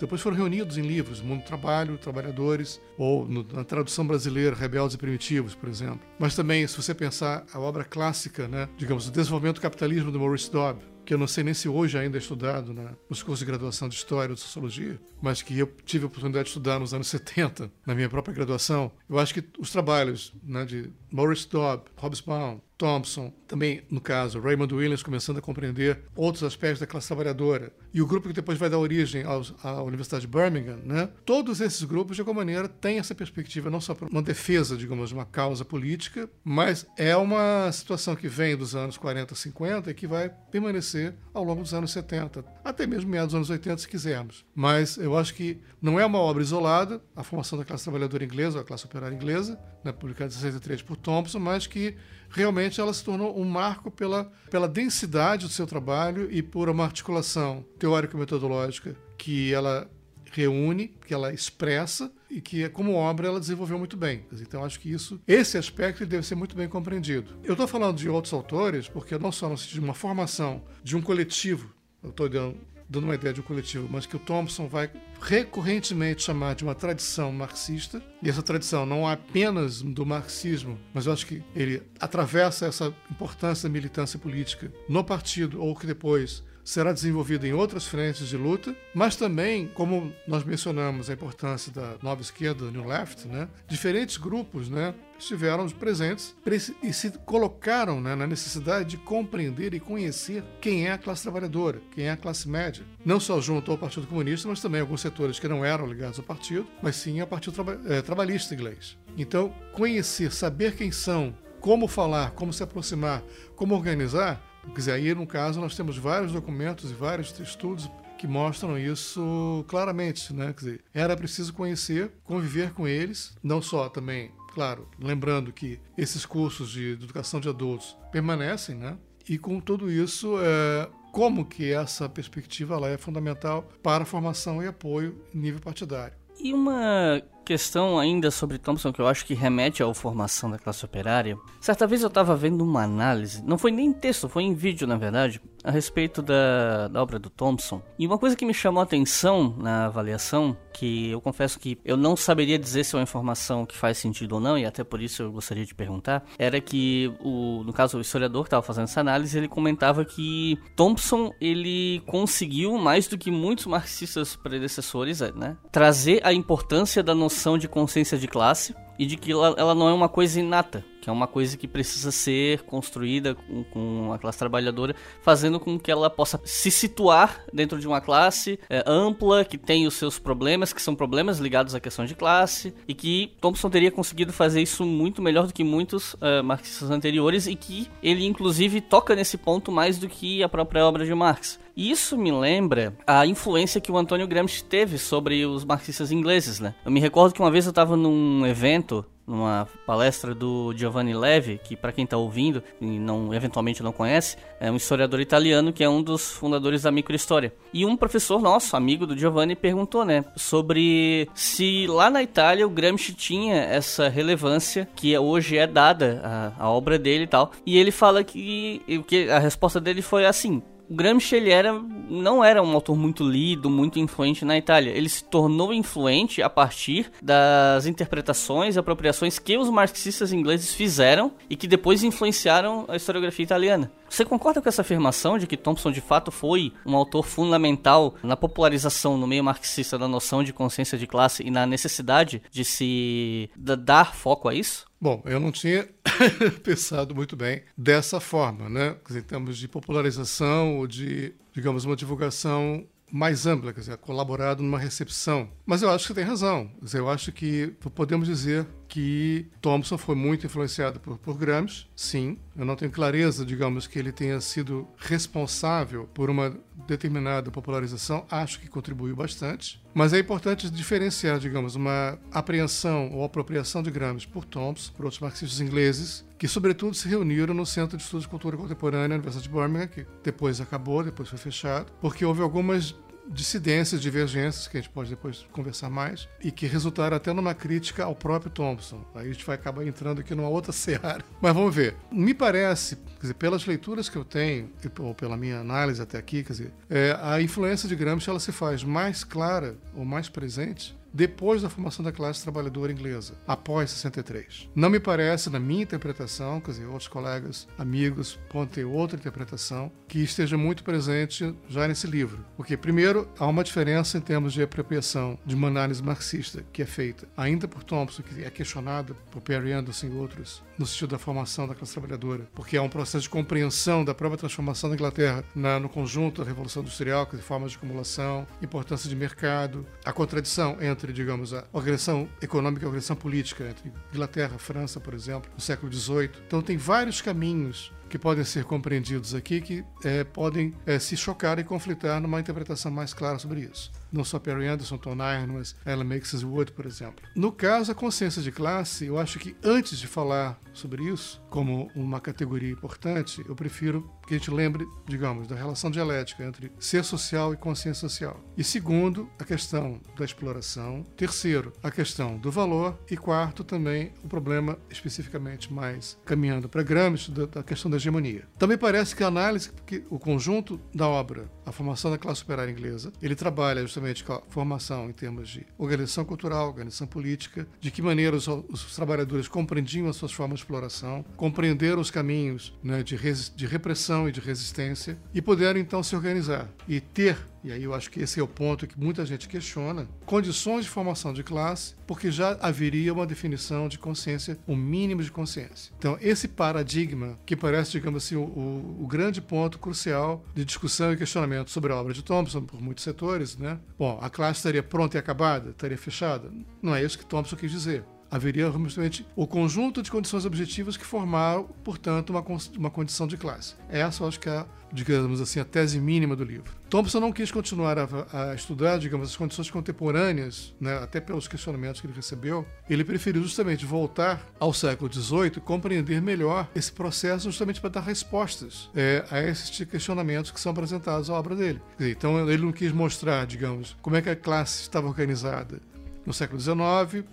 depois foram reunidos em livros, Mundo do Trabalho, Trabalhadores, ou no, na tradução brasileira, Rebeldes e Primitivos, por exemplo. Mas também, se você pensar a obra clássica, né, digamos, o Desenvolvimento do Capitalismo do Maurice Dobb, que eu não sei nem se hoje ainda é estudado na, nos cursos de graduação de História ou de Sociologia, mas que eu tive a oportunidade de estudar nos anos 70, na minha própria graduação. Eu acho que os trabalhos né, de Maurice Dobb, Hobsbawm, Thompson, também, no caso, Raymond Williams começando a compreender outros aspectos da classe trabalhadora, e o grupo que depois vai dar origem aos, à Universidade de Birmingham, né? todos esses grupos, de alguma maneira, têm essa perspectiva não só para uma defesa, digamos, de uma causa política, mas é uma situação que vem dos anos 40, 50 e que vai permanecer ao longo dos anos 70, até mesmo meados dos anos 80, se quisermos. Mas eu acho que não é uma obra isolada, a formação da classe trabalhadora inglesa, a classe operária inglesa, né, publicada em 63 por Thompson, mas que realmente ela se tornou um marco pela, pela densidade do seu trabalho e por uma articulação teórico-metodológica que ela reúne, que ela expressa e que, como obra, ela desenvolveu muito bem. Então, acho que isso, esse aspecto deve ser muito bem compreendido. Eu estou falando de outros autores, porque não só no sentido de uma formação de um coletivo, eu estou dando dando uma ideia de um coletivo, mas que o Thompson vai recorrentemente chamar de uma tradição marxista. E essa tradição não é apenas do marxismo, mas eu acho que ele atravessa essa importância da militância política no partido, ou que depois será desenvolvida em outras frentes de luta, mas também, como nós mencionamos a importância da nova esquerda, New Left, né, diferentes grupos né, estiveram presentes e se colocaram né, na necessidade de compreender e conhecer quem é a classe trabalhadora, quem é a classe média. Não só junto ao Partido Comunista, mas também alguns setores que não eram ligados ao partido, mas sim ao Partido Traba é, Trabalhista Inglês. Então, conhecer, saber quem são, como falar, como se aproximar, como organizar, Quer aí no caso nós temos vários documentos e vários estudos que mostram isso claramente, né? Quer dizer, era preciso conhecer, conviver com eles, não só também, claro, lembrando que esses cursos de educação de adultos permanecem, né? E com tudo isso, é, como que essa perspectiva lá é fundamental para a formação e apoio em nível partidário. E uma questão ainda sobre Thompson que eu acho que remete à formação da classe operária. Certa vez eu estava vendo uma análise, não foi nem em texto, foi em vídeo na verdade, a respeito da, da obra do Thompson. E uma coisa que me chamou a atenção na avaliação, que eu confesso que eu não saberia dizer se é uma informação que faz sentido ou não, e até por isso eu gostaria de perguntar, era que, o, no caso, o historiador que estava fazendo essa análise, ele comentava que Thompson ele conseguiu, mais do que muitos marxistas predecessores, né, trazer a importância da noção de consciência de classe e de que ela, ela não é uma coisa inata que é uma coisa que precisa ser construída com, com a classe trabalhadora, fazendo com que ela possa se situar dentro de uma classe é, ampla, que tem os seus problemas, que são problemas ligados à questão de classe, e que Thompson teria conseguido fazer isso muito melhor do que muitos uh, marxistas anteriores, e que ele, inclusive, toca nesse ponto mais do que a própria obra de Marx. Isso me lembra a influência que o Antônio Gramsci teve sobre os marxistas ingleses, né? Eu me recordo que uma vez eu estava num evento numa palestra do Giovanni Levi, que para quem está ouvindo e não eventualmente não conhece, é um historiador italiano que é um dos fundadores da microhistória. E um professor nosso, amigo do Giovanni, perguntou, né, sobre se lá na Itália o Gramsci tinha essa relevância que hoje é dada à, obra dele e tal. E ele fala que, que a resposta dele foi assim: o Gramsci ele era, não era um autor muito lido, muito influente na Itália. Ele se tornou influente a partir das interpretações e apropriações que os marxistas ingleses fizeram e que depois influenciaram a historiografia italiana. Você concorda com essa afirmação de que Thompson de fato foi um autor fundamental na popularização no meio marxista da noção de consciência de classe e na necessidade de se dar foco a isso? Bom, eu não tinha pensado muito bem dessa forma, né? Dizer, em termos de popularização ou de, digamos, uma divulgação mais ampla, quer dizer, colaborado numa recepção. Mas eu acho que tem razão. Dizer, eu acho que podemos dizer que Thompson foi muito influenciado por, por Gramsci, sim. Eu não tenho clareza, digamos, que ele tenha sido responsável por uma determinada popularização. Acho que contribuiu bastante. Mas é importante diferenciar, digamos, uma apreensão ou apropriação de Gramsci por Thompson, por outros marxistas ingleses, que sobretudo se reuniram no Centro de Estudos de Cultura Contemporânea da Universidade de Birmingham, que depois acabou, depois foi fechado, porque houve algumas dissidências, divergências, que a gente pode depois conversar mais, e que resultaram até numa crítica ao próprio Thompson. Aí a gente vai acabar entrando aqui numa outra seara. Mas vamos ver. Me parece, dizer, pelas leituras que eu tenho, ou pela minha análise até aqui, quer dizer, é, a influência de Gramsci ela se faz mais clara ou mais presente depois da formação da classe trabalhadora inglesa, após 63. Não me parece, na minha interpretação, quer dizer, outros colegas, amigos, podem ter outra interpretação, que esteja muito presente já nesse livro. Porque, primeiro, há uma diferença em termos de apropriação de uma análise marxista que é feita ainda por Thompson, que é questionada por Perry Anderson e outros, no sentido da formação da classe trabalhadora, porque há um processo de compreensão da própria transformação da Inglaterra na, no conjunto da Revolução Industrial, é formas de acumulação, importância de mercado, a contradição entre, digamos, a organização econômica e a organização política, entre Inglaterra, França, por exemplo, no século XVIII. Então tem vários caminhos que podem ser compreendidos aqui que é, podem é, se chocar e conflitar numa interpretação mais clara sobre isso não só Perry Anderson, Tom Nairn, mas Ellen Makes Wood, por exemplo. No caso, a consciência de classe, eu acho que antes de falar sobre isso, como uma categoria importante, eu prefiro que a gente lembre, digamos, da relação dialética entre ser social e consciência social. E segundo, a questão da exploração. Terceiro, a questão do valor. E quarto, também o problema especificamente mais caminhando para Gramsci, da, da questão da hegemonia. Também parece que a análise, que o conjunto da obra, a formação da classe operária inglesa, ele trabalha justamente com a formação em termos de organização cultural, organização política, de que maneira os, os trabalhadores compreendiam as suas formas de exploração, compreenderam os caminhos né, de, res, de repressão e de resistência e puderam então se organizar e ter e aí eu acho que esse é o ponto que muita gente questiona, condições de formação de classe, porque já haveria uma definição de consciência, um mínimo de consciência. Então, esse paradigma, que parece, digamos assim, o, o, o grande ponto crucial de discussão e questionamento sobre a obra de Thompson, por muitos setores, né? Bom, a classe estaria pronta e acabada? Estaria fechada? Não é isso que Thompson quis dizer haveria justamente o conjunto de condições objetivas que formaram, portanto, uma, uma condição de classe. Essa, eu acho que é digamos assim, a tese mínima do livro. Thompson não quis continuar a, a estudar, digamos, as condições contemporâneas, né, até pelos questionamentos que ele recebeu. Ele preferiu justamente voltar ao século XVIII e compreender melhor esse processo, justamente para dar respostas é, a esses questionamentos que são apresentados à obra dele. Então, ele não quis mostrar, digamos, como é que a classe estava organizada no século XIX,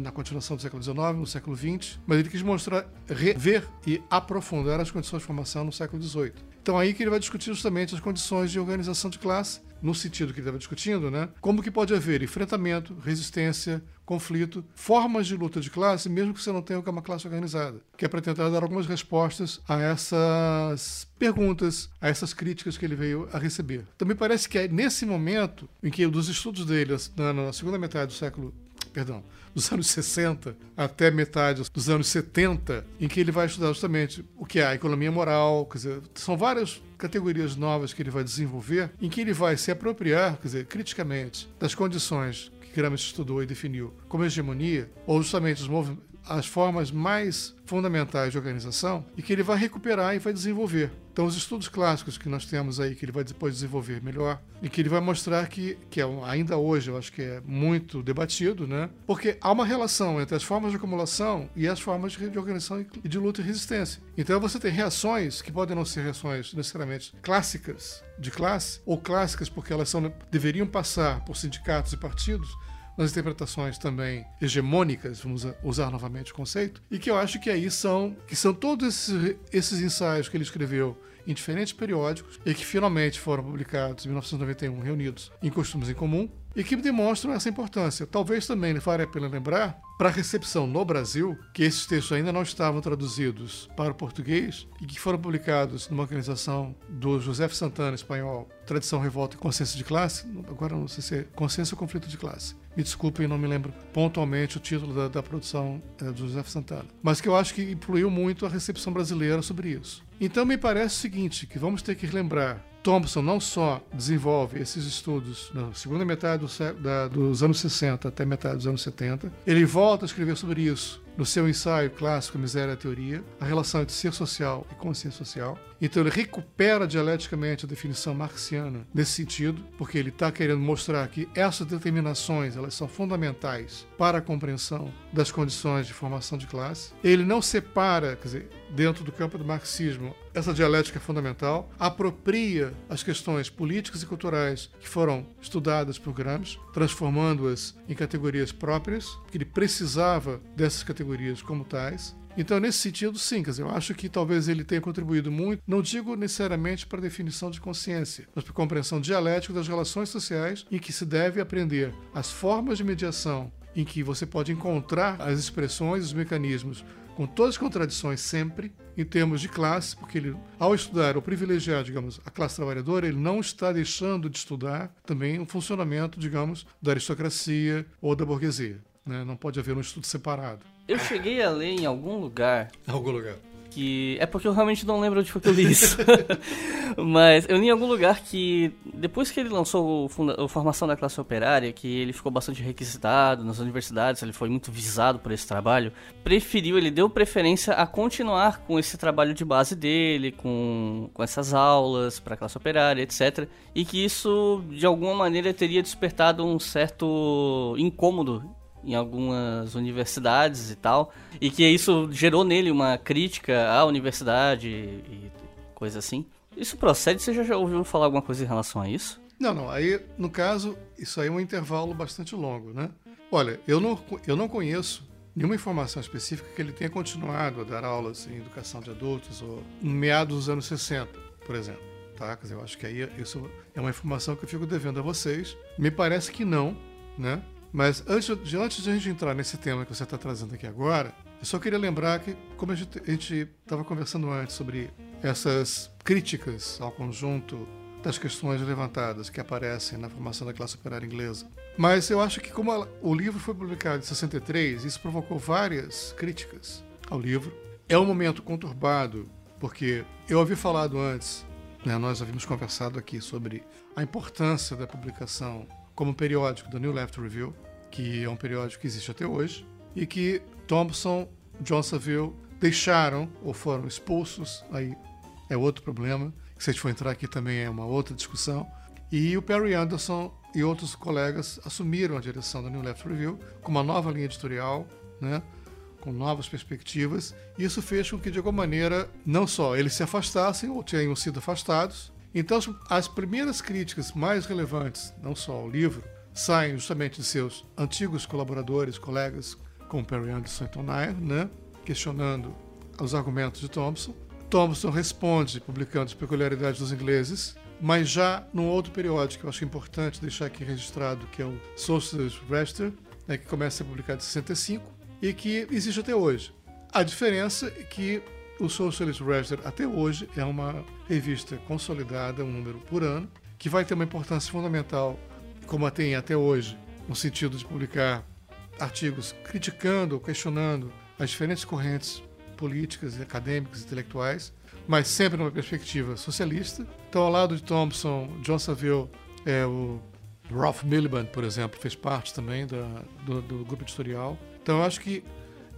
na continuação do século XIX, no século XX, mas ele quis mostrar, rever e aprofundar as condições de formação no século XVIII. Então aí que ele vai discutir justamente as condições de organização de classe, no sentido que ele estava discutindo, né? Como que pode haver enfrentamento, resistência, conflito, formas de luta de classe, mesmo que você não tenha uma classe organizada, que é para tentar dar algumas respostas a essas perguntas, a essas críticas que ele veio a receber. Também parece que é nesse momento em que dos estudos dele na segunda metade do século perdão, dos anos 60 até metade dos anos 70, em que ele vai estudar justamente o que é a economia moral, quer dizer, são várias categorias novas que ele vai desenvolver, em que ele vai se apropriar, quer dizer, criticamente, das condições que Gramsci estudou e definiu como hegemonia, ou justamente os movimentos as formas mais fundamentais de organização e que ele vai recuperar e vai desenvolver. Então, os estudos clássicos que nós temos aí, que ele vai depois desenvolver melhor, e que ele vai mostrar que, que é, ainda hoje eu acho que é muito debatido, né? Porque há uma relação entre as formas de acumulação e as formas de organização e de luta e resistência. Então, você tem reações que podem não ser reações necessariamente clássicas de classe, ou clássicas porque elas são, deveriam passar por sindicatos e partidos, nas interpretações também hegemônicas, vamos usar novamente o conceito, e que eu acho que aí são, que são todos esses, esses ensaios que ele escreveu em diferentes periódicos e que finalmente foram publicados em 1991, reunidos em Costumes em Comum, e que demonstram essa importância. Talvez também vale a pena lembrar, para a recepção no Brasil, que esses textos ainda não estavam traduzidos para o português e que foram publicados numa organização do José Santana, espanhol, Tradição, Revolta e Consciência de Classe, agora não sei se é Consciência ou Conflito de Classe. Me desculpem, não me lembro pontualmente o título da, da produção é, do José Santana. Mas que eu acho que influiu muito a recepção brasileira sobre isso. Então me parece o seguinte, que vamos ter que lembrar Thompson não só desenvolve esses estudos na segunda metade do, da, dos anos 60 até metade dos anos 70, ele volta a escrever sobre isso no seu ensaio clássico Miséria e Teoria, a relação entre ser social e consciência social. Então ele recupera dialeticamente a definição marxiana nesse sentido, porque ele está querendo mostrar que essas determinações elas são fundamentais para a compreensão das condições de formação de classe. Ele não separa, quer dizer, dentro do campo do marxismo, essa dialética é fundamental, apropria as questões políticas e culturais que foram estudadas por Gramsci, transformando-as em categorias próprias, que ele precisava dessas categorias como tais. Então, nesse sentido, sim, quer dizer, eu acho que talvez ele tenha contribuído muito, não digo necessariamente para a definição de consciência, mas para a compreensão dialética das relações sociais em que se deve aprender as formas de mediação em que você pode encontrar as expressões, os mecanismos, com todas as contradições sempre, em termos de classe, porque ele, ao estudar ou privilegiar, digamos, a classe trabalhadora, ele não está deixando de estudar também o funcionamento, digamos, da aristocracia ou da burguesia. Né? Não pode haver um estudo separado. Eu cheguei a ler em algum lugar. Algum lugar que é porque eu realmente não lembro onde foi que eu li isso. Mas eu li em algum lugar que depois que ele lançou o, funda- Formação da Classe Operária, que ele ficou bastante requisitado nas universidades, ele foi muito visado por esse trabalho, preferiu, ele deu preferência a continuar com esse trabalho de base dele, com, com essas aulas para a classe operária, etc. E que isso, de alguma maneira, teria despertado um certo incômodo em algumas universidades e tal, e que isso gerou nele uma crítica à universidade e coisa assim. Isso procede? Você já ouviu falar alguma coisa em relação a isso? Não, não. Aí, no caso, isso aí é um intervalo bastante longo, né? Olha, eu não, eu não conheço nenhuma informação específica que ele tenha continuado a dar aulas em educação de adultos ou no meados dos anos 60, por exemplo. Tá? Quer dizer, eu acho que aí isso é uma informação que eu fico devendo a vocês. Me parece que não, né? Mas antes de, antes de a gente entrar nesse tema que você está trazendo aqui agora, eu só queria lembrar que, como a gente estava conversando antes sobre essas críticas ao conjunto das questões levantadas que aparecem na formação da classe operária inglesa. Mas eu acho que, como o livro foi publicado em 63, isso provocou várias críticas ao livro. É um momento conturbado, porque eu havia falado antes, né, nós havíamos conversado aqui sobre a importância da publicação como periódico do New Left Review, que é um periódico que existe até hoje, e que Thompson, John Saville deixaram ou foram expulsos, aí é outro problema, que se a gente for entrar aqui também é uma outra discussão, e o Perry Anderson e outros colegas assumiram a direção do New Left Review com uma nova linha editorial, né, com novas perspectivas, e isso fez com que, de alguma maneira, não só eles se afastassem ou tenham sido afastados, então, as primeiras críticas mais relevantes, não só ao livro, saem justamente de seus antigos colaboradores, colegas, como Perry Anderson e Tom né, questionando os argumentos de Thompson. Thompson responde publicando as peculiaridades dos ingleses, mas já num outro periódico que eu acho importante deixar aqui registrado, que é o Socialist Register, né, que começa a ser publicado em 65 e que existe até hoje. A diferença é que o Socialist Register, até hoje, é uma revista consolidada, um número por ano, que vai ter uma importância fundamental, como a tem até hoje, no sentido de publicar artigos criticando ou questionando as diferentes correntes políticas, acadêmicas, intelectuais, mas sempre numa perspectiva socialista. Então, ao lado de Thompson, John Saville, é, o Ralph Miliband, por exemplo, fez parte também da, do, do grupo editorial. Então, eu acho que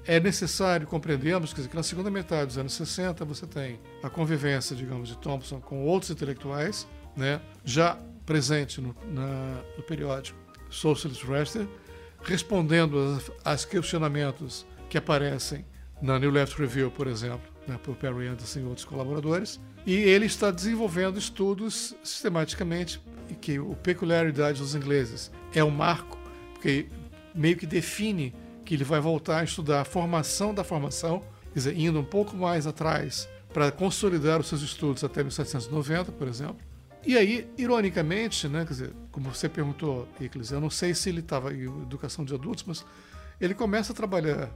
é necessário compreendermos que na segunda metade dos anos 60 você tem a convivência, digamos, de Thompson com outros intelectuais, né, já presente no, na, no periódico Socialist Register, respondendo aos questionamentos que aparecem na New Left Review, por exemplo, né, por Perry Anderson e outros colaboradores, e ele está desenvolvendo estudos sistematicamente que o peculiaridade dos ingleses é um marco, porque meio que define que ele vai voltar a estudar a formação da formação, quer dizer, indo um pouco mais atrás para consolidar os seus estudos até 1790, por exemplo. E aí, ironicamente, né, quer dizer, como você perguntou, Iclis, eu não sei se ele estava em educação de adultos, mas ele começa a trabalhar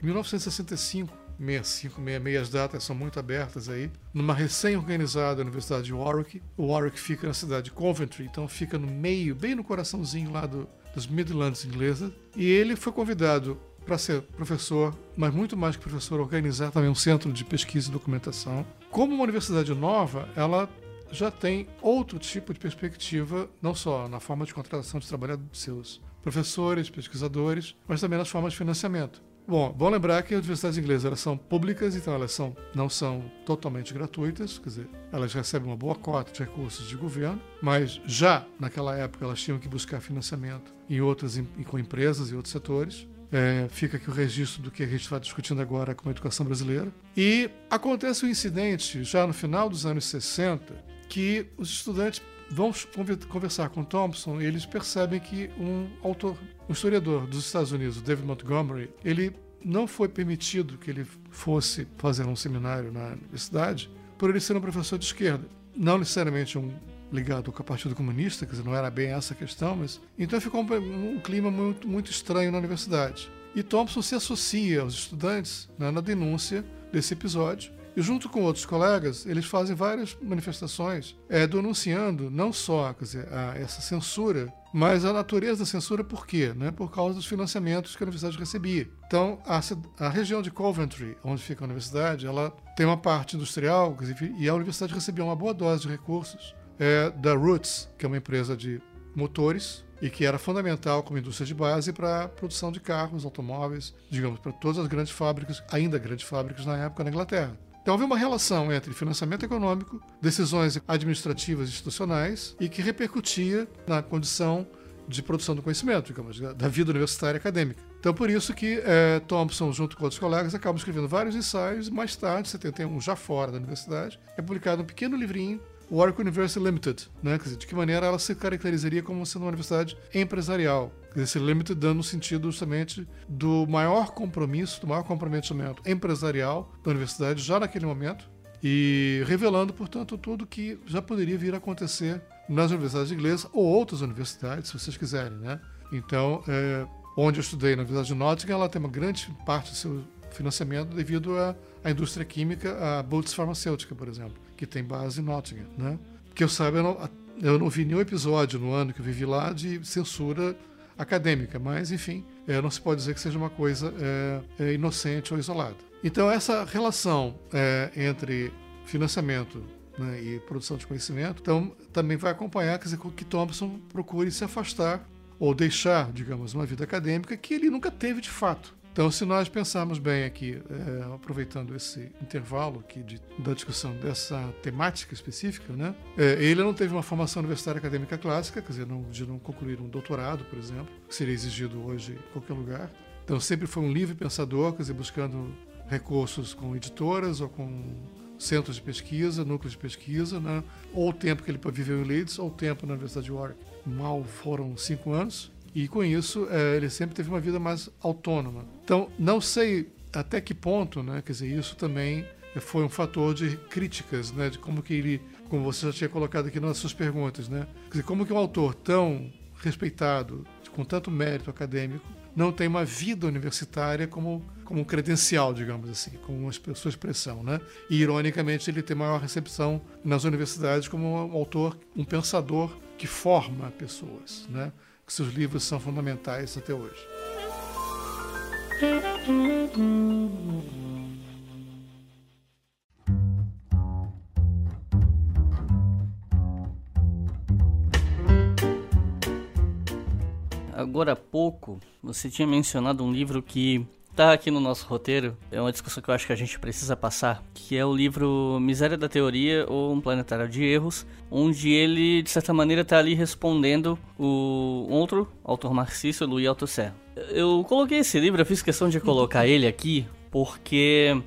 em 1965, 65, 66, as datas são muito abertas aí, numa recém-organizada Universidade de Warwick. O Warwick fica na cidade de Coventry, então fica no meio, bem no coraçãozinho lá do, dos Midlands inglesas, e ele foi convidado para ser professor, mas muito mais que professor, organizar também um centro de pesquisa e documentação. Como uma universidade nova, ela já tem outro tipo de perspectiva, não só na forma de contratação de trabalho de seus professores, pesquisadores, mas também nas formas de financiamento. Bom, bom lembrar que as universidades inglesas elas são públicas, então elas são, não são totalmente gratuitas, quer dizer, elas recebem uma boa cota de recursos de governo, mas já naquela época elas tinham que buscar financiamento em outras, em, com empresas e outros setores. É, fica aqui o registro do que a gente está discutindo agora com a educação brasileira. E acontece um incidente já no final dos anos 60 que os estudantes vão conversar com Thompson e eles percebem que um autor, um historiador dos Estados Unidos, David Montgomery, ele não foi permitido que ele fosse fazer um seminário na universidade por ele ser um professor de esquerda. Não necessariamente um ligado com o Partido Comunista, quer dizer, não era bem essa a questão, mas então ficou um, um clima muito, muito estranho na universidade. E Thompson se associa aos estudantes né, na denúncia desse episódio. E junto com outros colegas, eles fazem várias manifestações é, denunciando não só dizer, a, essa censura, mas a natureza da censura por quê? Né? Por causa dos financiamentos que a universidade recebia. Então, a, a região de Coventry, onde fica a universidade, ela tem uma parte industrial dizer, e a universidade recebia uma boa dose de recursos é, da Roots, que é uma empresa de motores e que era fundamental como indústria de base para a produção de carros, automóveis, digamos, para todas as grandes fábricas, ainda grandes fábricas na época na Inglaterra. Então havia uma relação entre financiamento econômico, decisões administrativas e institucionais e que repercutia na condição de produção do conhecimento, digamos, da vida universitária acadêmica. Então, por isso que é, Thompson, junto com outros colegas, acabam escrevendo vários ensaios. Mais tarde, em 71, já fora da universidade, é publicado um pequeno livrinho Warwick University Limited, né? Quer dizer, de que maneira ela se caracterizaria como sendo uma universidade empresarial. Esse limited dando sentido justamente do maior compromisso, do maior comprometimento empresarial da universidade já naquele momento e revelando, portanto, tudo que já poderia vir a acontecer nas universidades inglesas ou outras universidades, se vocês quiserem, né? Então, é, onde eu estudei na Universidade de Nottingham, ela tem uma grande parte do seu financiamento devido à, à indústria química, a Boots Farmacêutica, por exemplo que tem base em Nottingham, né? Que eu saiba, eu não, eu não vi nenhum episódio no ano que eu vivi lá de censura acadêmica, mas enfim, é, não se pode dizer que seja uma coisa é, é, inocente ou isolada. Então essa relação é, entre financiamento né, e produção de conhecimento, então também vai acompanhar quer dizer, que Thompson procure se afastar ou deixar, digamos, uma vida acadêmica que ele nunca teve de fato. Então, se nós pensarmos bem aqui, é, aproveitando esse intervalo aqui de, da discussão dessa temática específica, né, é, ele não teve uma formação universitária acadêmica clássica, quer dizer, não, de não concluir um doutorado, por exemplo, que seria exigido hoje em qualquer lugar. Então, sempre foi um livre pensador, quer dizer, buscando recursos com editoras ou com centros de pesquisa, núcleos de pesquisa, né? ou o tempo que ele viveu em Leeds, ou o tempo na Universidade de Warwick. Mal foram cinco anos. E com isso, é, ele sempre teve uma vida mais autônoma. Então, não sei até que ponto, né, quer dizer, isso também foi um fator de críticas, né, de como que ele, como você já tinha colocado aqui nas suas perguntas, né, quer dizer, como que um autor tão respeitado, com tanto mérito acadêmico, não tem uma vida universitária como, como um credencial, digamos assim, como uma sua expressão, né? E, ironicamente, ele tem maior recepção nas universidades como um autor, um pensador que forma pessoas, né? Que seus livros são fundamentais até hoje. Agora há pouco, você tinha mencionado um livro que tá aqui no nosso roteiro, é uma discussão que eu acho que a gente precisa passar, que é o livro Miséria da Teoria ou Um Planetário de Erros, onde ele, de certa maneira, está ali respondendo o outro autor marxista, Louis Althusser. Eu coloquei esse livro, eu fiz questão de colocar ele aqui, porque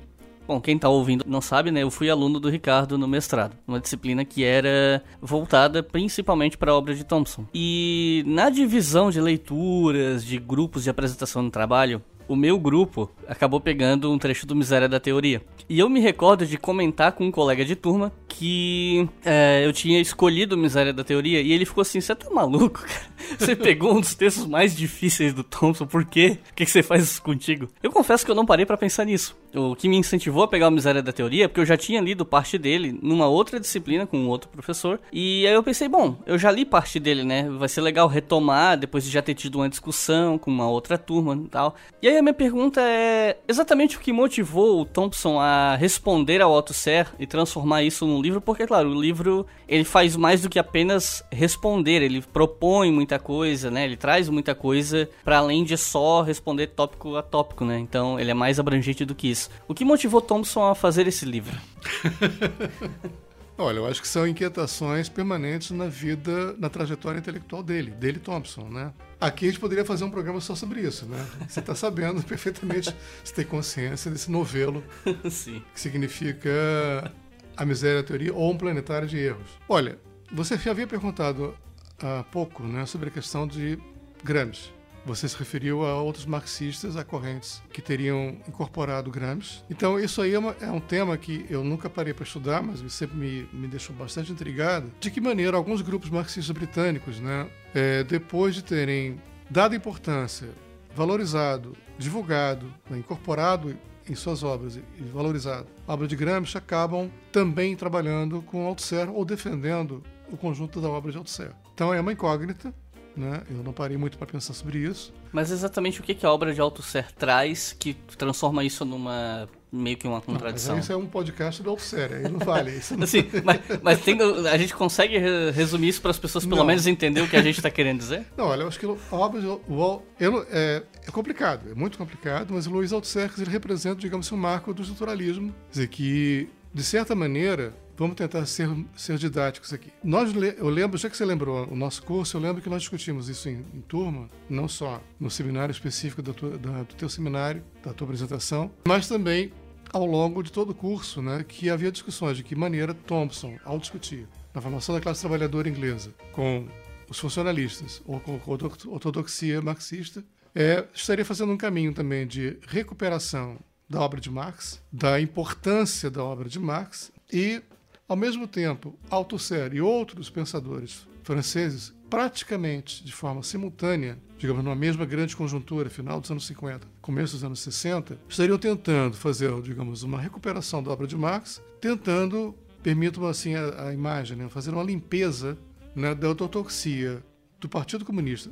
Bom, quem está ouvindo não sabe, né? Eu fui aluno do Ricardo no mestrado, uma disciplina que era voltada principalmente para a obra de Thompson. E na divisão de leituras, de grupos de apresentação no trabalho, o meu grupo acabou pegando um trecho do Miséria da Teoria. E eu me recordo de comentar com um colega de turma que é, eu tinha escolhido Miséria da Teoria e ele ficou assim: Você tá maluco, cara? Você pegou um dos textos mais difíceis do Thompson, por quê? Por que, que você faz isso contigo? Eu confesso que eu não parei para pensar nisso. O que me incentivou a pegar o Miséria da Teoria é porque eu já tinha lido parte dele numa outra disciplina com um outro professor. E aí eu pensei, bom, eu já li parte dele, né? Vai ser legal retomar depois de já ter tido uma discussão com uma outra turma e tal. E aí a minha pergunta é exatamente o que motivou o Thompson a responder ao Otto Ser e transformar isso num livro, porque, claro, o livro ele faz mais do que apenas responder, ele propõe muita coisa, né? Ele traz muita coisa para além de só responder tópico a tópico, né? Então ele é mais abrangente do que isso. O que motivou Thompson a fazer esse livro? Olha, eu acho que são inquietações permanentes na vida, na trajetória intelectual dele, dele Thompson, né? Aqui a gente poderia fazer um programa só sobre isso, né? Você está sabendo perfeitamente, você tem consciência desse novelo Sim. que significa A Miséria a Teoria ou Um Planetário de Erros. Olha, você já havia perguntado há pouco né, sobre a questão de Gramsci. Você se referiu a outros marxistas, a correntes que teriam incorporado Gramsci. Então, isso aí é, uma, é um tema que eu nunca parei para estudar, mas sempre me, me deixou bastante intrigado. De que maneira alguns grupos marxistas britânicos, né, é, depois de terem dado importância, valorizado, divulgado, né, incorporado em suas obras e valorizado a obra de Gramsci, acabam também trabalhando com Althusser ou defendendo o conjunto da obra de Althusser. Então é uma incógnita, né? Eu não parei muito para pensar sobre isso. Mas exatamente o que, que a obra de Althusser traz que transforma isso numa meio que uma contradição. Não, isso é um podcast do Althusser, aí não vale isso. Não... assim, mas, mas tem, a gente consegue resumir isso para as pessoas pelo não. menos entender o que a gente está querendo dizer? Não, olha, eu acho que a obra de eu, é, é complicado, é muito complicado, mas o Luiz Althusser ele representa, digamos, um marco do estruturalismo, quer dizer que de certa maneira Vamos tentar ser, ser didáticos aqui. Nós, eu lembro, já que você lembrou o nosso curso, eu lembro que nós discutimos isso em, em turma, não só no seminário específico tua, da, do teu seminário, da tua apresentação, mas também ao longo de todo o curso, né, que havia discussões de que maneira Thompson, ao discutir na formação da classe trabalhadora inglesa com os funcionalistas ou com a ortodoxia marxista, é, estaria fazendo um caminho também de recuperação da obra de Marx, da importância da obra de Marx e ao mesmo tempo, Althusser e outros pensadores franceses, praticamente de forma simultânea, digamos, numa mesma grande conjuntura, final dos anos 50, começo dos anos 60, estariam tentando fazer, digamos, uma recuperação da obra de Marx, tentando, permitam assim a, a imagem, né, fazer uma limpeza né, da ortodoxia do Partido Comunista,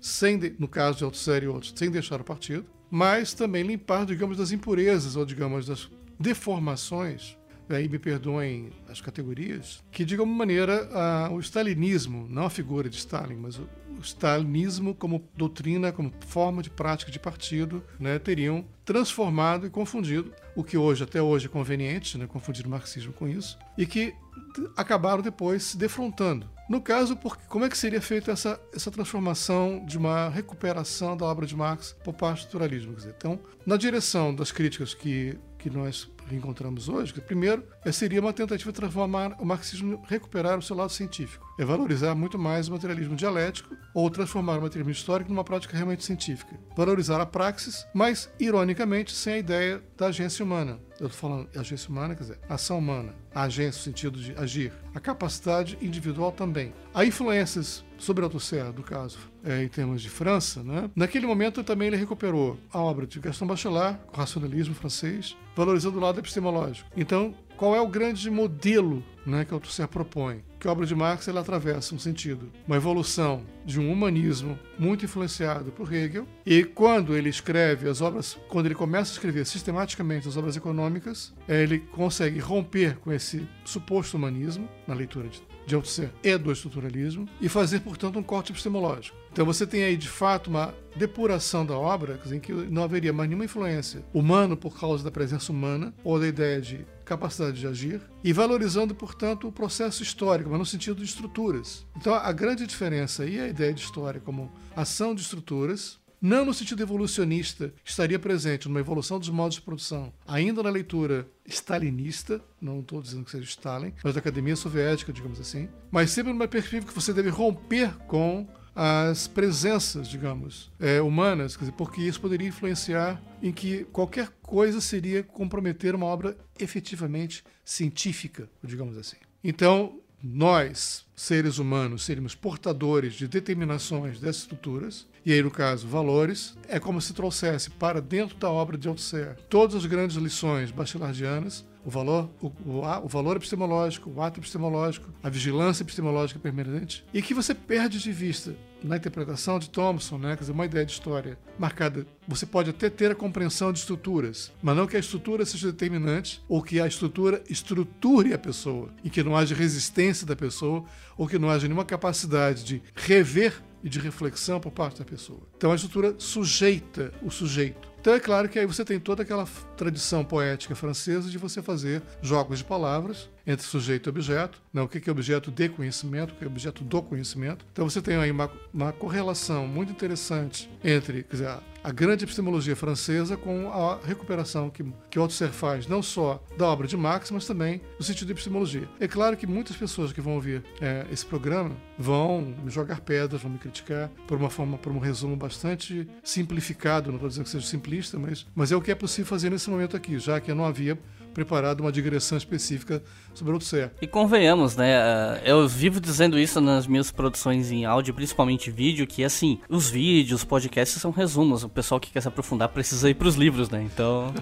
sem de, no caso de Althusser e outros, sem deixar o partido, mas também limpar, digamos, das impurezas ou, digamos, das deformações aí me perdoem as categorias, que de alguma maneira a, o stalinismo, não a figura de Stalin, mas o, o stalinismo como doutrina, como forma de prática de partido, né, teriam transformado e confundido o que hoje até hoje é conveniente, né, confundir o marxismo com isso, e que acabaram depois se defrontando. No caso, porque, como é que seria feita essa, essa transformação de uma recuperação da obra de Marx por parte do estruturalismo? Então, na direção das críticas que, que nós encontramos hoje, que primeiro é, seria uma tentativa de transformar o marxismo, recuperar o seu lado científico, é valorizar muito mais o materialismo dialético ou transformar o materialismo histórico numa prática realmente científica, valorizar a praxis, mas ironicamente sem a ideia da agência humana. Eu estou falando agência humana, quer dizer, ação humana, a agência no sentido de agir, a capacidade individual também. Há influências sobre Althusser, do caso, é, em termos de França, né? naquele momento também ele recuperou a obra de Gaston Bachelard, o racionalismo francês, valorizando o lado epistemológico. Então, qual é o grande modelo né, que Althusser propõe? Que a obra de Marx ela atravessa um sentido, uma evolução de um humanismo muito influenciado por Hegel. E quando ele escreve as obras, quando ele começa a escrever sistematicamente as obras econômicas, é, ele consegue romper com esse suposto humanismo na leitura de de Althusser e do estruturalismo e fazer, portanto, um corte epistemológico. Então você tem aí, de fato, uma depuração da obra, em que não haveria mais nenhuma influência humana por causa da presença humana ou da ideia de capacidade de agir, e valorizando, portanto, o processo histórico, mas no sentido de estruturas. Então a grande diferença aí é a ideia de história como ação de estruturas, não no sentido evolucionista, estaria presente numa evolução dos modos de produção, ainda na leitura stalinista, não estou dizendo que seja Stalin, mas da Academia Soviética, digamos assim, mas sempre numa perspectiva que você deve romper com as presenças, digamos, é, humanas, dizer, porque isso poderia influenciar em que qualquer coisa seria comprometer uma obra efetivamente científica, digamos assim. Então, nós, seres humanos, seríamos portadores de determinações dessas estruturas, e aí, no caso, valores, é como se trouxesse para dentro da obra de Althusser todas as grandes lições bachelardianas, o valor, o, o, o, valor epistemológico, o ato epistemológico, a vigilância epistemológica permanente, e que você perde de vista na interpretação de Thompson, né, quer dizer, uma ideia de história marcada. Você pode até ter a compreensão de estruturas, mas não que a estrutura seja determinante ou que a estrutura estruture a pessoa e que não haja resistência da pessoa ou que não haja nenhuma capacidade de rever e de reflexão por parte da pessoa. Então a estrutura sujeita o sujeito. Então é claro que aí você tem toda aquela tradição poética francesa de você fazer jogos de palavras entre sujeito e objeto, né? o que é objeto de conhecimento, o que é objeto do conhecimento. Então você tem aí uma, uma correlação muito interessante entre quer dizer, a grande epistemologia francesa com a recuperação que, que Althusser faz, não só da obra de Marx, mas também do sentido de epistemologia. É claro que muitas pessoas que vão ouvir é, esse programa vão me jogar pedras, vão me criticar por uma forma, por um resumo bastante simplificado, não estou dizendo que seja simplista, mas, mas é o que é possível fazer nesse momento aqui, já que não havia preparado uma digressão específica sobre o Odisseia. E convenhamos, né? Eh, eu vivo dizendo isso nas minhas produções em áudio, principalmente vídeo, que assim, os vídeos, os podcasts são resumos. O pessoal que quer se aprofundar precisa ir para os livros, né? Então,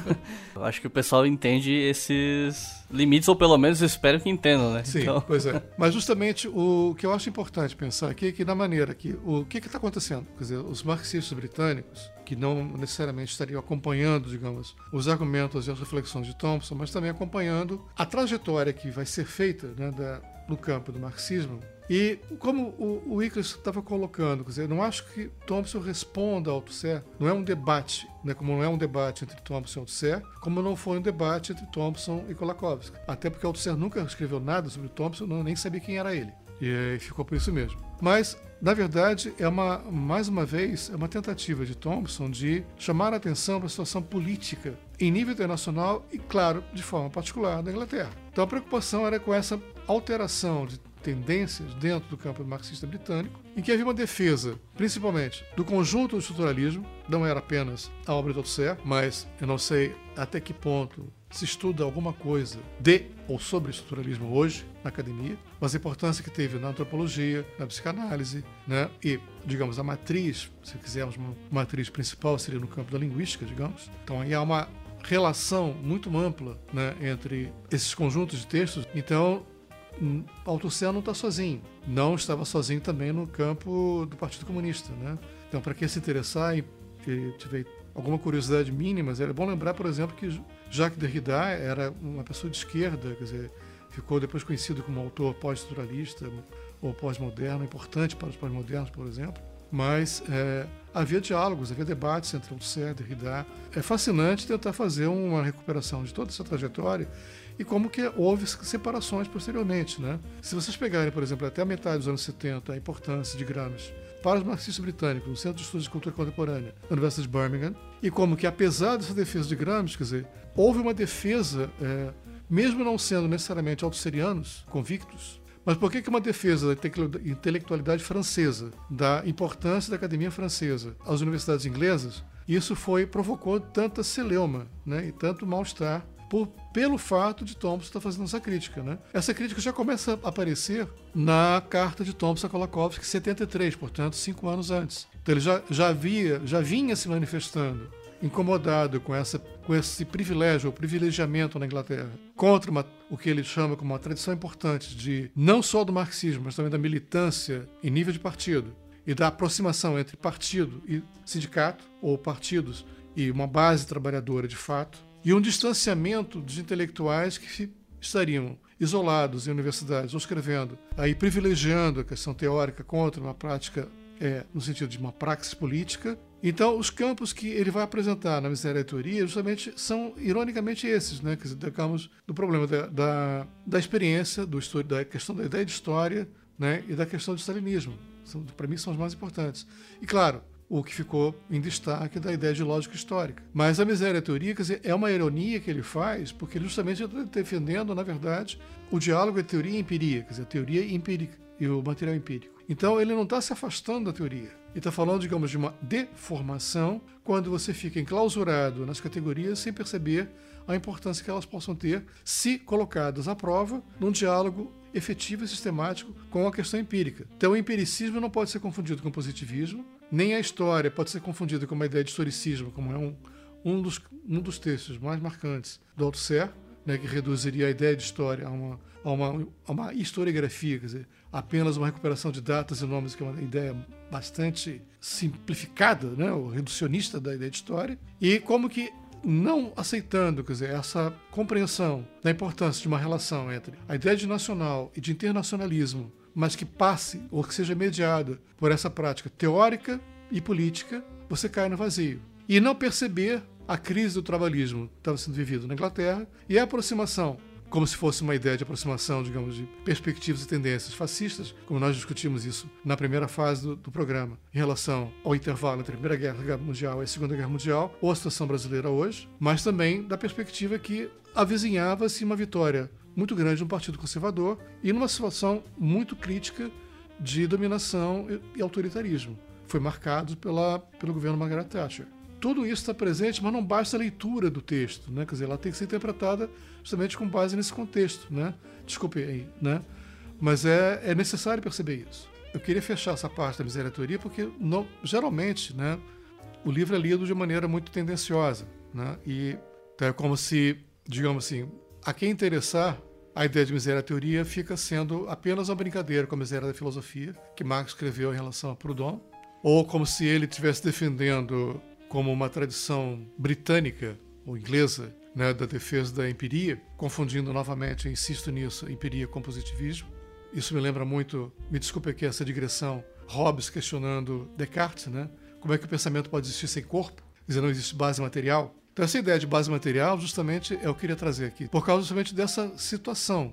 eu acho que o pessoal entende esses limites, ou pelo menos espero que entendam, né? Sim, então... pois é. Mas justamente o que eu acho importante pensar aqui é que, na maneira que. O que está acontecendo? Quer dizer, os marxistas britânicos, que não necessariamente estariam acompanhando, digamos, os argumentos e as reflexões de Thompson, mas também acompanhando a trajetória que vai ser feita né, da, no campo do marxismo. E como o, o estava colocando, quer dizer, não acho que Thompson responda ao Althusser, não é um debate, né, como não é um debate entre Thompson e Althusser, como não foi um debate entre Thompson e Kolakowski. Até porque Althusser nunca escreveu nada sobre Thompson, não, nem sabia quem era ele. E aí ficou por isso mesmo. Mas, na verdade, é uma, mais uma vez, é uma tentativa de Thompson de chamar a atenção para a situação política em nível internacional e, claro, de forma particular na Inglaterra. Então a preocupação era com essa alteração de tendências dentro do campo marxista britânico, em que havia uma defesa, principalmente, do conjunto do estruturalismo, não era apenas a obra de Althusser, mas eu não sei até que ponto se estuda alguma coisa de ou sobre estruturalismo hoje na academia, mas a importância que teve na antropologia, na psicanálise, né? e, digamos, a matriz, se quisermos uma matriz principal, seria no campo da linguística, digamos. Então aí há uma relação muito ampla né, entre esses conjuntos de textos. Então, Althusser não está sozinho. Não estava sozinho também no campo do Partido Comunista. Né? Então, para quem se interessar e, e tiver alguma curiosidade mínima, é bom lembrar, por exemplo, que Jacques Derrida era uma pessoa de esquerda, quer dizer, ficou depois conhecido como autor pós-estruturalista ou pós-moderno, importante para os pós-modernos, por exemplo. Mas é, havia diálogos, havia debates entre Althusser e Derrida. É fascinante tentar fazer uma recuperação de toda essa trajetória e como que houve separações posteriormente. Né? Se vocês pegarem, por exemplo, até a metade dos anos 70, a importância de Gramsci para os marxistas britânicos no Centro de Estudos de Cultura Contemporânea da Universidade de Birmingham, e como que, apesar dessa defesa de Gramsci, quer dizer, houve uma defesa, é, mesmo não sendo necessariamente autosserianos convictos, mas por que, uma defesa da intelectualidade francesa, da importância da academia francesa às universidades inglesas, isso foi provocou tanta celeuma né, e tanto mal-estar por, pelo fato de Thompson estar fazendo essa crítica. Né? Essa crítica já começa a aparecer na carta de Thompson a Kolakowski, 73, portanto, cinco anos antes. Então ele já, já, havia, já vinha se manifestando incomodado com, essa, com esse privilégio, ou privilegiamento na Inglaterra, contra uma, o que ele chama como uma tradição importante de não só do marxismo, mas também da militância em nível de partido e da aproximação entre partido e sindicato, ou partidos e uma base trabalhadora de fato, e um distanciamento dos intelectuais que estariam isolados em universidades ou escrevendo, aí privilegiando a questão teórica contra uma prática é, no sentido de uma praxis política. Então, os campos que ele vai apresentar na miséria teoria justamente são, ironicamente, esses, né? Dizer, digamos, do problema da, da, da experiência, do estudo, da questão da ideia de história né? e da questão do stalinismo. Para mim, são os mais importantes. E, claro, o que ficou em destaque da ideia de lógica histórica. Mas a miséria teoria quer dizer, é uma ironia que ele faz, porque ele justamente está defendendo, na verdade, o diálogo entre teoria e empiria, quer dizer, a teoria empírica e o material empírico. Então ele não está se afastando da teoria. Ele está falando, digamos, de uma deformação quando você fica enclausurado nas categorias sem perceber a importância que elas possam ter se colocadas à prova num diálogo efetivo e sistemático com a questão empírica. Então o empiricismo não pode ser confundido com o positivismo, nem a história pode ser confundida com uma ideia de historicismo, como é um, um, dos, um dos textos mais marcantes do Althusser, né, que reduziria a ideia de história a uma, a uma, a uma historiografia, quer dizer, apenas uma recuperação de datas e nomes, que é uma ideia bastante simplificada, né, ou reducionista da ideia de história, e como que não aceitando, quer dizer, essa compreensão da importância de uma relação entre a ideia de nacional e de internacionalismo mas que passe ou que seja mediada por essa prática teórica e política, você cai no vazio. e não perceber a crise do trabalhismo estava sendo vivido na Inglaterra e a aproximação como se fosse uma ideia de aproximação, digamos, de perspectivas e tendências fascistas, como nós discutimos isso na primeira fase do, do, programa, em relação ao intervalo entre a Primeira Guerra Mundial e a Segunda Guerra Mundial, ou a situação brasileira hoje, mas também da perspectiva que avizinhava-se uma vitória muito grande no Partido Conservador e numa situação muito crítica de dominação e autoritarismo. Foi marcado pela, pelo governo Margaret Thatcher tudo isso está presente, mas não basta a leitura do texto, né? Quer dizer, ela tem que ser interpretada justamente com base nesse contexto, né? Desculpe aí, né? Mas é, é necessário perceber isso. Eu queria fechar essa parte da miséria teoria porque não, geralmente, né? O livro é lido de maneira muito tendenciosa, né? E é como se, digamos assim, a quem interessar a ideia de miséria teoria fica sendo apenas uma brincadeira com a miséria da filosofia que Marx escreveu em relação a Proudhon, ou como se ele estivesse defendendo como uma tradição britânica ou inglesa né, da defesa da empiria, confundindo novamente, insisto nisso, empiria com positivismo. Isso me lembra muito, me desculpe aqui essa digressão, Hobbes questionando Descartes, né? Como é que o pensamento pode existir sem corpo? Dizer, não existe base material. Então, essa ideia de base material, justamente, é eu queria trazer aqui, por causa justamente dessa situação.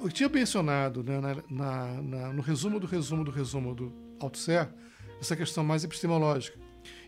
Eu tinha mencionado né, na, na, na, no resumo do resumo do resumo do Althusser essa questão mais epistemológica.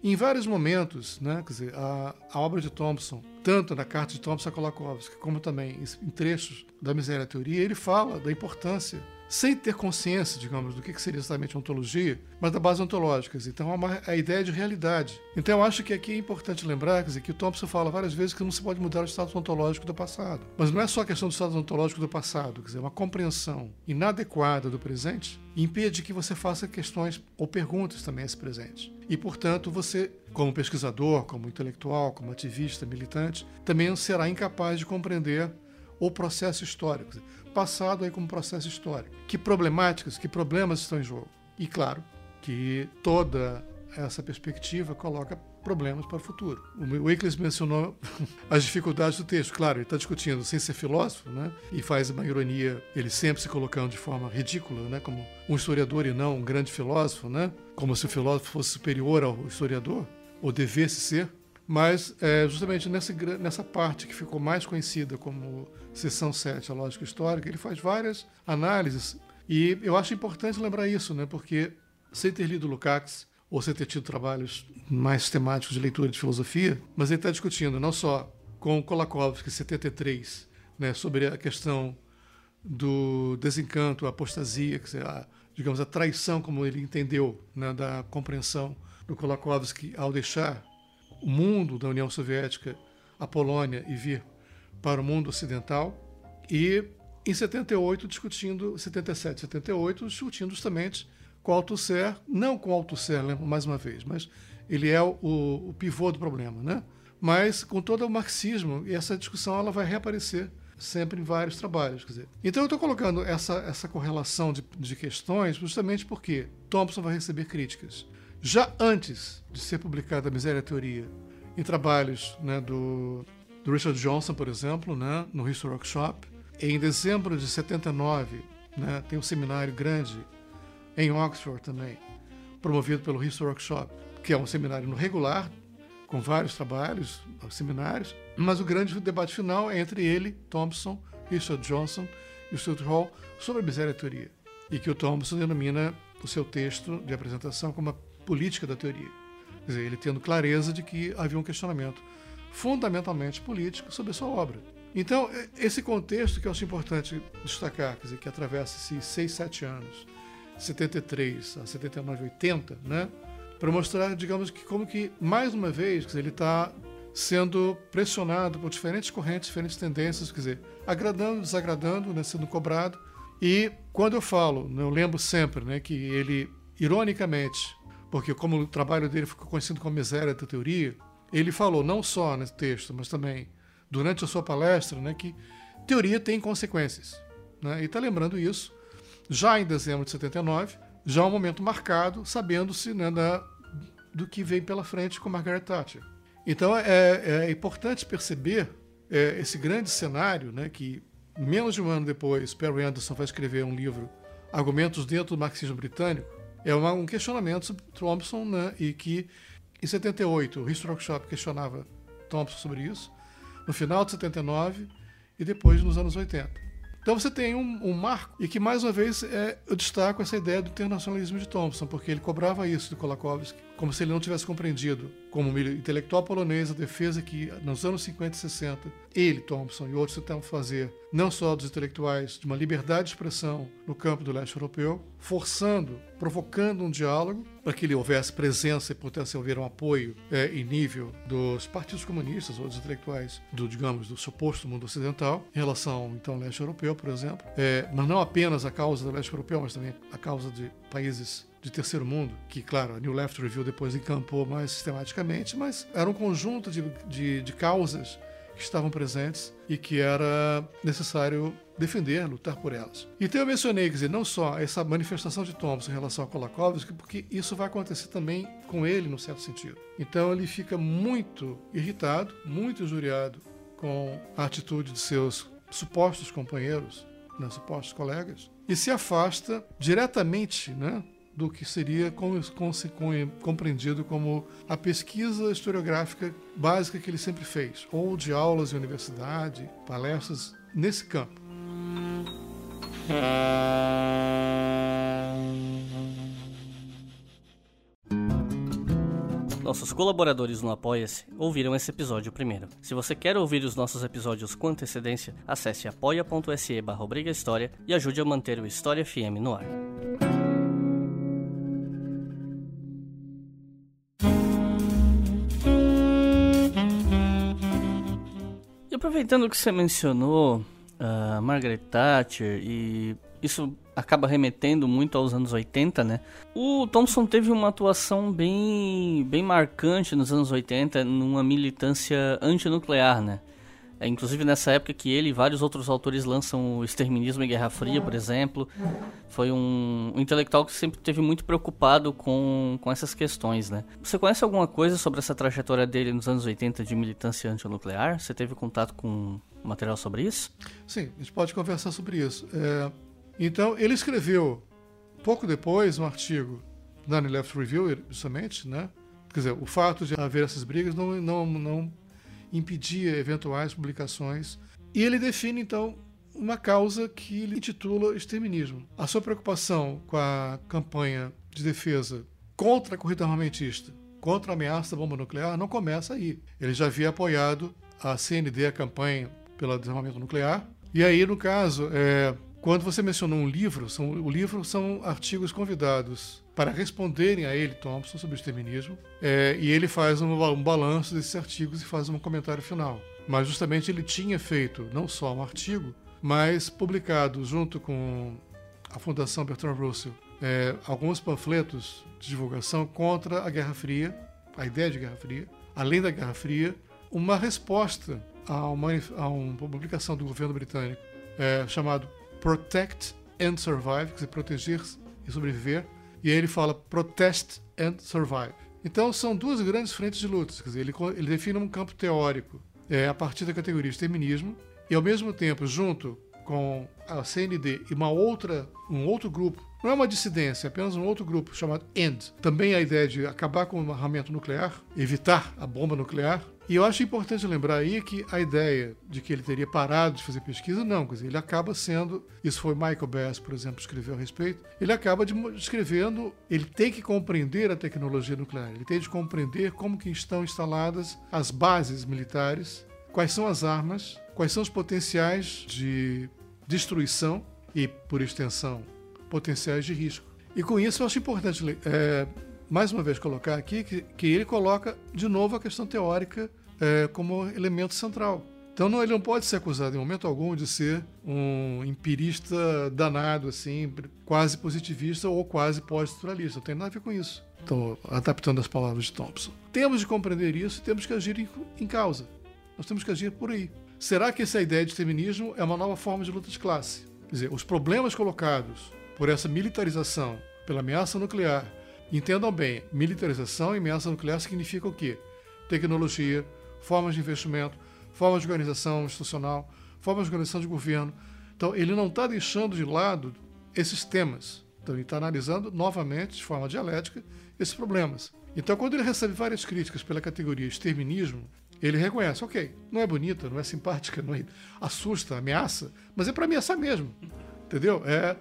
Em vários momentos, né, quer dizer, a, a obra de Thompson, tanto na carta de Thompson a Kolakowski, como também em, trechos da Miséria Teoria, ele fala da importância sem ter consciência, digamos, do que seria exatamente ontologia, mas da base ontológica. Então, é uma, a ideia de realidade. Então, eu acho que aqui é importante lembrar dizer, que o Thompson fala várias vezes que não se pode mudar o status ontológico do passado. Mas não é só a questão do status ontológico do passado, quer dizer, uma compreensão inadequada do presente impede que você faça questões ou perguntas também a esse presente. E, portanto, você, como pesquisador, como intelectual, como ativista, militante, também será incapaz de compreender o processo histórico, passado aí como processo histórico. Que problemáticas, que problemas estão em jogo? E claro que toda essa perspectiva coloca problemas para o futuro. O Wickles mencionou as dificuldades do texto. Claro, ele está discutindo sem ser filósofo, né? E faz uma ironia, ele sempre se colocando de forma ridícula, né? Como um historiador e não um grande filósofo, né? Como se o filósofo fosse superior ao historiador, ou devesse ser. Mas é, justamente nessa, nessa parte que ficou mais conhecida como seção 7, a lógica histórica, ele faz várias análises. E eu acho importante lembrar isso, né? porque sem ter lido Lukács, ou sem ter tido trabalhos mais sistemáticos de leitura de filosofia, mas ele está discutindo não só com Kolakowski, 73, né, sobre a questão do desencanto, a apostasia, a, digamos, a traição, como ele entendeu, né, da compreensão do Kolakowski ao deixar o mundo da União Soviética, a Polônia, e vir para o mundo ocidental. E em 78, discutindo, 77, 78, discutindo justamente com Althusser, não com o Althusser, lembro mais uma vez, mas ele é o, o pivô do problema, né? Mas com todo o marxismo, e essa discussão ela vai reaparecer sempre em vários trabalhos. Quer dizer. Então eu estou colocando essa, essa correlação de, de questões justamente porque Thompson vai receber críticas já antes de ser publicada a Miséria e a Teoria, em trabalhos né, do, do, Richard Johnson, por exemplo, né, no History Workshop. Em dezembro de 79, né, tem um seminário grande em Oxford também, promovido pelo History Workshop, que é um seminário no regular, com vários trabalhos, seminários, mas o grande debate final é entre ele, Thompson, Richard Johnson e Stuart Hall sobre a miséria teoria, e que o Thompson denomina o seu texto de apresentação como a política da teoria. Quer dizer, ele tendo clareza de que havia um questionamento fundamentalmente político sobre a sua obra. Então, esse contexto que eu acho importante destacar, quer dizer, que atravessa esses seis, sete anos, 73 a 79, 80, né? Para mostrar, digamos que como que mais uma vez, quer dizer, ele está sendo pressionado por diferentes correntes, diferentes tendências, quer dizer, agradando, desagradando, né, sendo cobrado. E quando eu falo, né, eu lembro sempre, né, que ele ironicamente porque como o trabalho dele ficou conhecido como miséria da teoria, ele falou não só nesse texto, mas também durante a sua palestra, né, que teoria tem consequências. Né, e está lembrando isso já em dezembro de 79, já um momento marcado, sabendo-se né, do que vem pela frente com Margaret Thatcher. Então é, é importante perceber é, esse grande cenário, né, que menos de um ano depois, Perry Anderson vai escrever um livro, Argumentos dentro do Marxismo Britânico, é uma, um questionamento sobre Thompson né, e que Em 78, o History Workshop questionava Thompson sobre isso. No final de 79 e depois nos anos 80. Então você tem um, um, marco, e que mais uma vez é, eu destaco essa ideia do internacionalismo de Thompson, porque ele cobrava isso de Kolakowski, como se ele não tivesse compreendido, como intelectual polonês, a defesa que nos anos 50 e 60 ele, Thompson e outros tentavam fazer, não só dos intelectuais, de uma liberdade de expressão no campo do leste europeu, forçando, provocando um diálogo para que ele houvesse presença e pudesse haver um apoio é, em nível dos partidos comunistas ou dos intelectuais do, digamos, do suposto mundo ocidental, em relação, então, ao leste europeu, por exemplo, é, mas não apenas a causa do leste europeu, mas também a causa de países de terceiro mundo, que, claro, a New Left Review depois encampou mais sistematicamente, mas era um conjunto de, de, de causas que estavam presentes e que era necessário defender, lutar por elas. Então eu mencionei, quer dizer, não só essa manifestação de Thompson em relação a Kolakowski, porque isso vai acontecer também com ele, no certo sentido. Então ele fica muito irritado, muito injuriado com a atitude de seus supostos companheiros, né, supostos colegas, e se afasta diretamente né, do que seria compreendido como a pesquisa historiográfica básica que ele sempre fez, ou de aulas em universidade, palestras nesse campo. Nossos colaboradores no Apoia-se ouviram esse episódio primeiro. Se você quer ouvir os nossos episódios com antecedência, acesse apoia.se barra e ajude a manter o História FM no ar. Aproveitando que você mencionou uh, Margaret Thatcher e isso acaba remetendo muito aos anos 80, né? O Thompson teve uma atuação bem, bem marcante nos anos 80 numa militância antinuclear, né? É, inclusive nessa época que ele e vários outros autores lançam o Exterminismo e Guerra Fria, por exemplo. Foi um, um, intelectual que sempre esteve muito preocupado com, com essas questões, né? Você conhece alguma coisa sobre essa trajetória dele nos anos 80 de militância antinuclear? Você teve contato com material sobre isso? Sim, a gente pode conversar sobre isso. É, então, ele escreveu, pouco depois, um artigo na Left Review, justamente, né? Quer dizer, o fato de haver essas brigas não, não, não impedia eventuais publicações. E ele define, então, uma causa que ele intitula exterminismo. A sua preocupação com a campanha de defesa contra a corrida armamentista, contra a ameaça da bomba nuclear, não começa aí. Ele já havia apoiado a CND, a campanha pelo desarmamento nuclear. E aí, no caso, é, quando você mencionou um livro, são, o livro são artigos convidados para responderem a ele, Thompson, sobre o exterminismo, é, e ele faz um, um balanço desses artigos e faz um comentário final. Mas justamente ele tinha feito não só um artigo, mas publicado junto com a Fundação Bertrand Russell é, alguns panfletos de divulgação contra a Guerra Fria, a ideia de Guerra Fria, além da Guerra Fria, uma resposta a uma, a uma publicação do governo britânico é, chamado Protect and Survive, quer dizer, proteger e sobreviver. E aí ele fala Protest and Survive. Então são duas grandes frentes de lutas. Quer dizer, ele, ele define um campo teórico é, a partir da categoria de feminismo e ao mesmo tempo, junto com a CND e uma outra, um outro grupo, não é uma dissidência, é apenas um outro grupo chamado END. Também a ideia de acabar com o armamento nuclear, evitar a bomba nuclear, e eu acho importante lembrar aí que a ideia de que ele teria parado de fazer pesquisa, não, quer dizer, ele acaba sendo, isso foi Michael Bass, por exemplo, escreveu a respeito, ele acaba de, escrevendo, ele tem que compreender a tecnologia nuclear, ele tem de compreender como que estão instaladas as bases militares, quais são as armas, quais são os potenciais de destruição e, por extensão, potenciais de risco. E com isso eu acho importante é, mais uma vez colocar aqui que, que ele coloca de novo a questão teórica é, como elemento central. Então não, ele não pode ser acusado em momento algum de ser um empirista danado, assim, quase positivista ou quase pós-estruturalista. Não tem nada a ver com isso. Estou adaptando as palavras de Thompson. Temos de compreender isso e temos que agir em, em causa. Nós temos que agir por aí. Será que essa ideia de feminismo é uma nova forma de luta de classe? Quer dizer, os problemas colocados por essa militarização, pela ameaça nuclear, Entendam bem, militarização e ameaça nuclear significa o quê? Tecnologia, formas de investimento, formas de organização institucional, formas de organização de governo. Então, ele não está deixando de lado esses temas. Então ele está analisando novamente, de forma dialética, esses problemas. Então, quando ele recebe várias críticas pela categoria exterminismo, ele reconhece, ok, não é bonita, não é simpática, não é, assusta, ameaça, mas é para ameaçar mesmo, entendeu? É,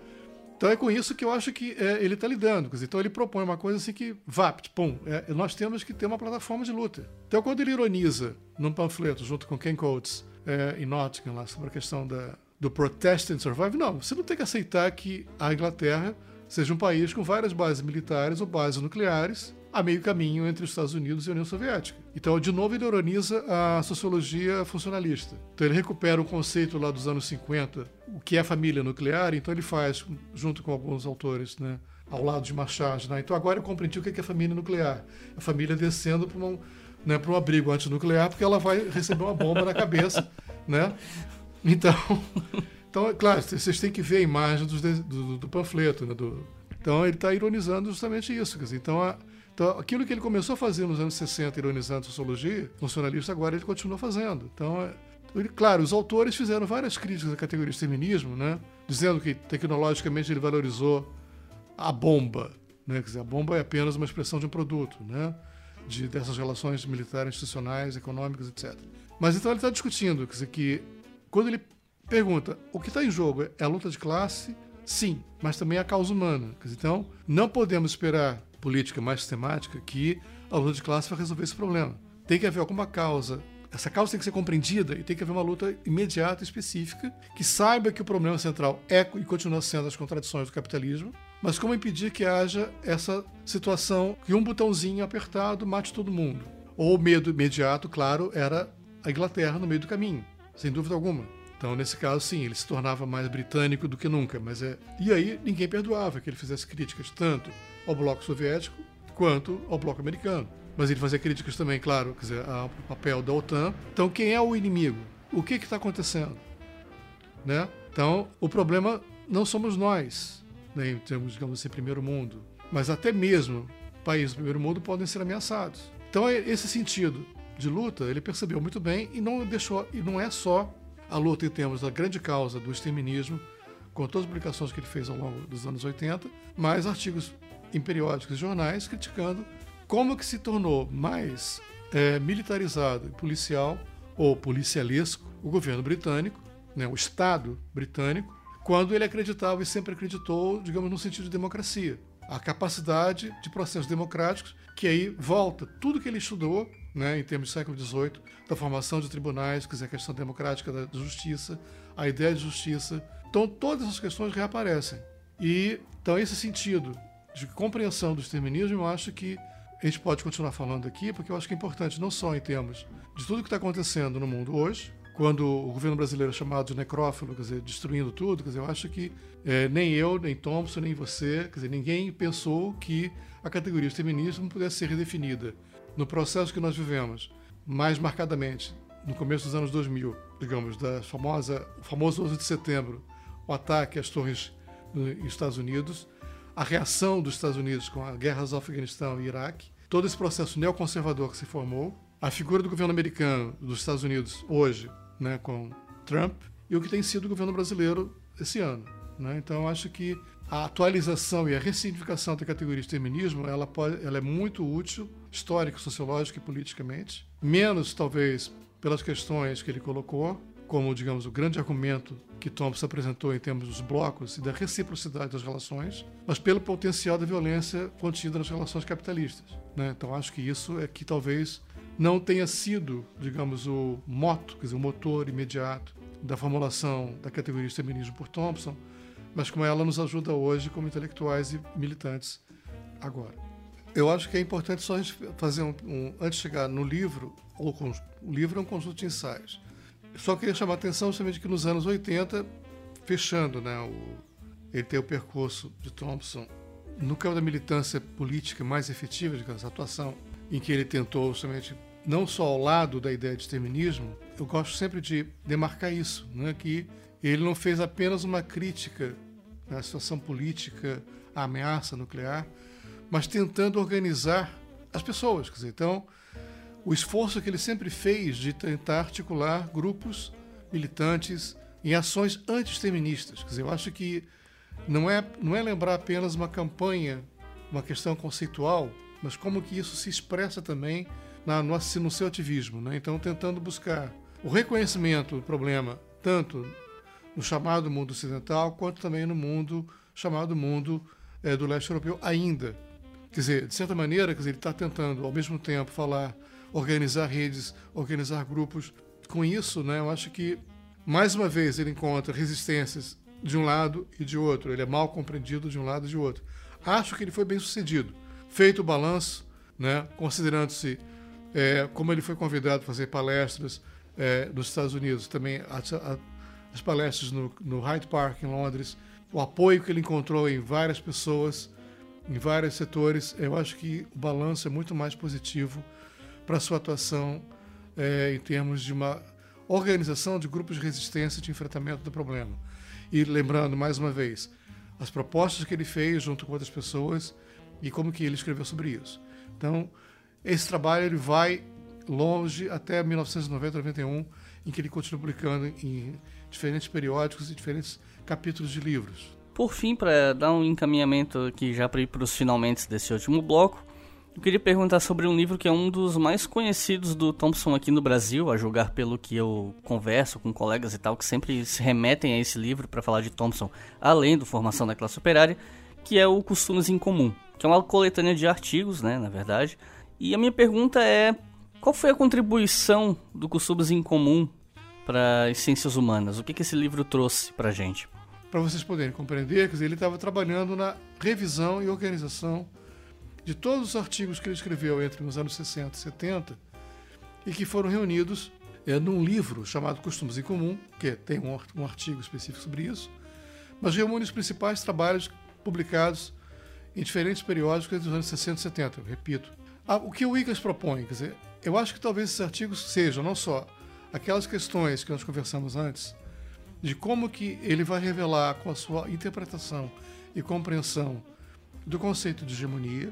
então é com isso que eu acho que é, ele está lidando. Então ele propõe uma coisa assim que, vapt, pum, é, nós temos que ter uma plataforma de luta. Então quando ele ironiza num panfleto junto com Ken Coates é, em Nottingham lá sobre a questão da, do Protest and Survive, não, você não tem que aceitar que a Inglaterra seja um país com várias bases militares ou bases nucleares a meio caminho entre os Estados Unidos e a União Soviética. Então, de novo, ele ironiza a sociologia funcionalista. Então, ele recupera um conceito lá dos anos 50, o que é família nuclear, então ele faz, junto com alguns autores, né, ao lado de Machado. Né? Então, agora eu compreendi o que é família nuclear. A família descendo para um, né, um abrigo antinuclear, porque ela vai receber uma bomba na cabeça, né? Então, então, é claro, vocês têm que ver a imagem do, do, do panfleto, né? Do, então, ele está ironizando justamente isso. Dizer, então, a, então, aquilo que ele começou a fazer nos anos 60, ironizando a sociologia funcionalista, agora ele continua fazendo. Então, é, ele, claro, os autores fizeram várias críticas à categoria de feminismo, né? dizendo que tecnologicamente ele valorizou a bomba. Né? Quer dizer, a bomba é apenas uma expressão de um produto, né? de, dessas relações militares, institucionais, econômicas, etc. Mas então ele está discutindo quer dizer, que quando ele pergunta o que está em jogo é a luta de classe, sim, mas também a causa humana. Então, não podemos esperar política mais sistemática que a luta de classe vai resolver esse problema. Tem que haver alguma causa. Essa causa tem que ser compreendida e tem que haver uma luta imediata, específica, que saiba que o problema central é e continua sendo as contradições do capitalismo, mas como impedir que haja essa situação que um botãozinho apertado mate todo mundo. Ou o medo imediato, claro, era a Inglaterra no meio do caminho, sem dúvida alguma. Então, nesse caso, sim, ele se tornava mais britânico do que nunca. Mas é... E aí ninguém perdoava que ele fizesse críticas tanto ao bloco soviético quanto ao bloco americano. Mas ele fazia críticas também, claro, quer dizer, ao papel da OTAN. Então, quem é o inimigo? O que está acontecendo? Né? Então, o problema não somos nós, né, em termos, digamos assim, primeiro mundo, mas até mesmo países do primeiro mundo podem ser ameaçados. Então, é esse sentido de luta, ele percebeu muito bem e não deixou, e não é só a luta em termos da grande causa do exterminismo, com todas as publicações que ele fez ao longo dos anos 80, mas artigos em periódicos e jornais criticando como que se tornou mais é, militarizado e policial ou policialesco o governo britânico, né, o Estado britânico, quando ele acreditava e sempre acreditou, digamos, no sentido de democracia. A capacidade de processos democráticos, que aí volta tudo que ele estudou, né, em termos do século XVIII, da formação de tribunais, quer dizer, a questão democrática da justiça, a ideia de justiça. Então, todas essas questões reaparecem. E, então, esse sentido de compreensão do exterminismo, eu acho que a gente pode continuar falando aqui, porque eu acho que é importante não só em termos de tudo que está acontecendo no mundo hoje, quando o governo brasileiro é chamado de necrófilo, quer dizer, destruindo tudo, quer dizer, eu acho que é, nem eu, nem Thompson, nem você, quer dizer, ninguém pensou que a categoria exterminismo pudesse ser redefinida. No processo que nós vivemos, mais marcadamente, no começo dos anos 2000, digamos, da famosa, o famoso 11 de setembro, o ataque às torres nos Estados Unidos, a reação dos Estados Unidos com as guerras do Afeganistão e Iraque, todo esse processo neoconservador que se formou, a figura do governo americano dos Estados Unidos hoje, né, com Trump, e o que tem sido o governo brasileiro esse ano. Né? Então, acho que a atualização e a ressignificação da categoria de feminismo ela, pode, ela é muito útil, histórica, sociológica e politicamente. Menos, talvez, pelas questões que ele colocou, como, digamos, o grande argumento que Thompson apresentou em termos dos blocos e da reciprocidade das relações, mas pelo potencial da violência contida nas relações capitalistas. Né? Então acho que isso é que talvez não tenha sido, digamos, o moto, quer dizer, o motor imediato da formulação da categoria de feminismo por Thompson, mas como ela nos ajuda hoje como intelectuais e militantes agora. Eu acho que é importante só a gente fazer um, um antes de chegar no livro, ou o livro é um conjunto de ensaios. Só queria chamar a atenção justamente que nos anos 80, fechando, né, o, ele tem o percurso de Thompson no campo da militância política mais efetiva, digamos, a atuação em que ele tentou justamente não só ao lado da ideia de exterminismo, eu gosto sempre de demarcar isso, né, que ele não fez apenas uma crítica à situação política, à ameaça nuclear, mas tentando organizar as pessoas. Quer dizer, então, o esforço que ele sempre fez de tentar articular grupos militantes em ações anti-exterministas. Quer dizer, eu acho que não é, não é lembrar apenas uma campanha, uma questão conceitual, mas como que isso se expressa também na, no, no seu ativismo. Né? Então, tentando buscar o reconhecimento do problema, tanto no chamado mundo ocidental, quanto também no mundo chamado mundo é, do leste europeu ainda. Quer dizer, de certa maneira, quer dizer, ele está tentando, ao mesmo tempo, falar, organizar redes, organizar grupos. Com isso, né, eu acho que, mais uma vez, ele encontra resistências de um lado e de outro. Ele é mal compreendido de um lado e de outro. Acho que ele foi bem sucedido. Feito o balanço, né, considerando-se é, como ele foi convidado a fazer palestras é, nos Estados Unidos, também as palestras no, no Hyde Park, em Londres, o apoio que ele encontrou em várias pessoas, em vários setores, eu acho que o balanço é muito mais positivo para sua atuação é, em termos de uma organização de grupos de resistência de enfrentamento do problema. E lembrando, mais uma vez, as propostas que ele fez junto com outras pessoas e como que ele escreveu sobre isso. Então, esse trabalho ele vai longe até 1990, 91, em que ele continua publicando em diferentes periódicos e diferentes capítulos de livros. Por fim, para dar um encaminhamento aqui já para ir para os finalmente desse último bloco, eu queria perguntar sobre um livro que é um dos mais conhecidos do Thompson aqui no Brasil, a julgar pelo que eu converso com colegas e tal, que sempre se remetem a esse livro para falar de Thompson, além do Formação da Classe Operária, que é o Costumes em Comum, que é uma coletânea de artigos, né, na verdade. E a minha pergunta é, qual foi a contribuição do Costumes em Comum para as ciências humanas? O que, que esse livro trouxe para a gente? Para vocês poderem compreender, quer dizer, ele estava trabalhando na revisão e organização de todos os artigos que ele escreveu entre os anos 60 e 70 e que foram reunidos é, num livro chamado Costumes em Comum, que tem um, artigo específico sobre isso, mas reúne os principais trabalhos publicados em diferentes periódicos dos anos 60 e 70, eu repito. Ah, o que o Wiggins propõe, quer dizer, eu acho que talvez esses artigos sejam não só aquelas questões que nós conversamos antes, de como que ele vai revelar com a sua interpretação e compreensão do conceito de hegemonia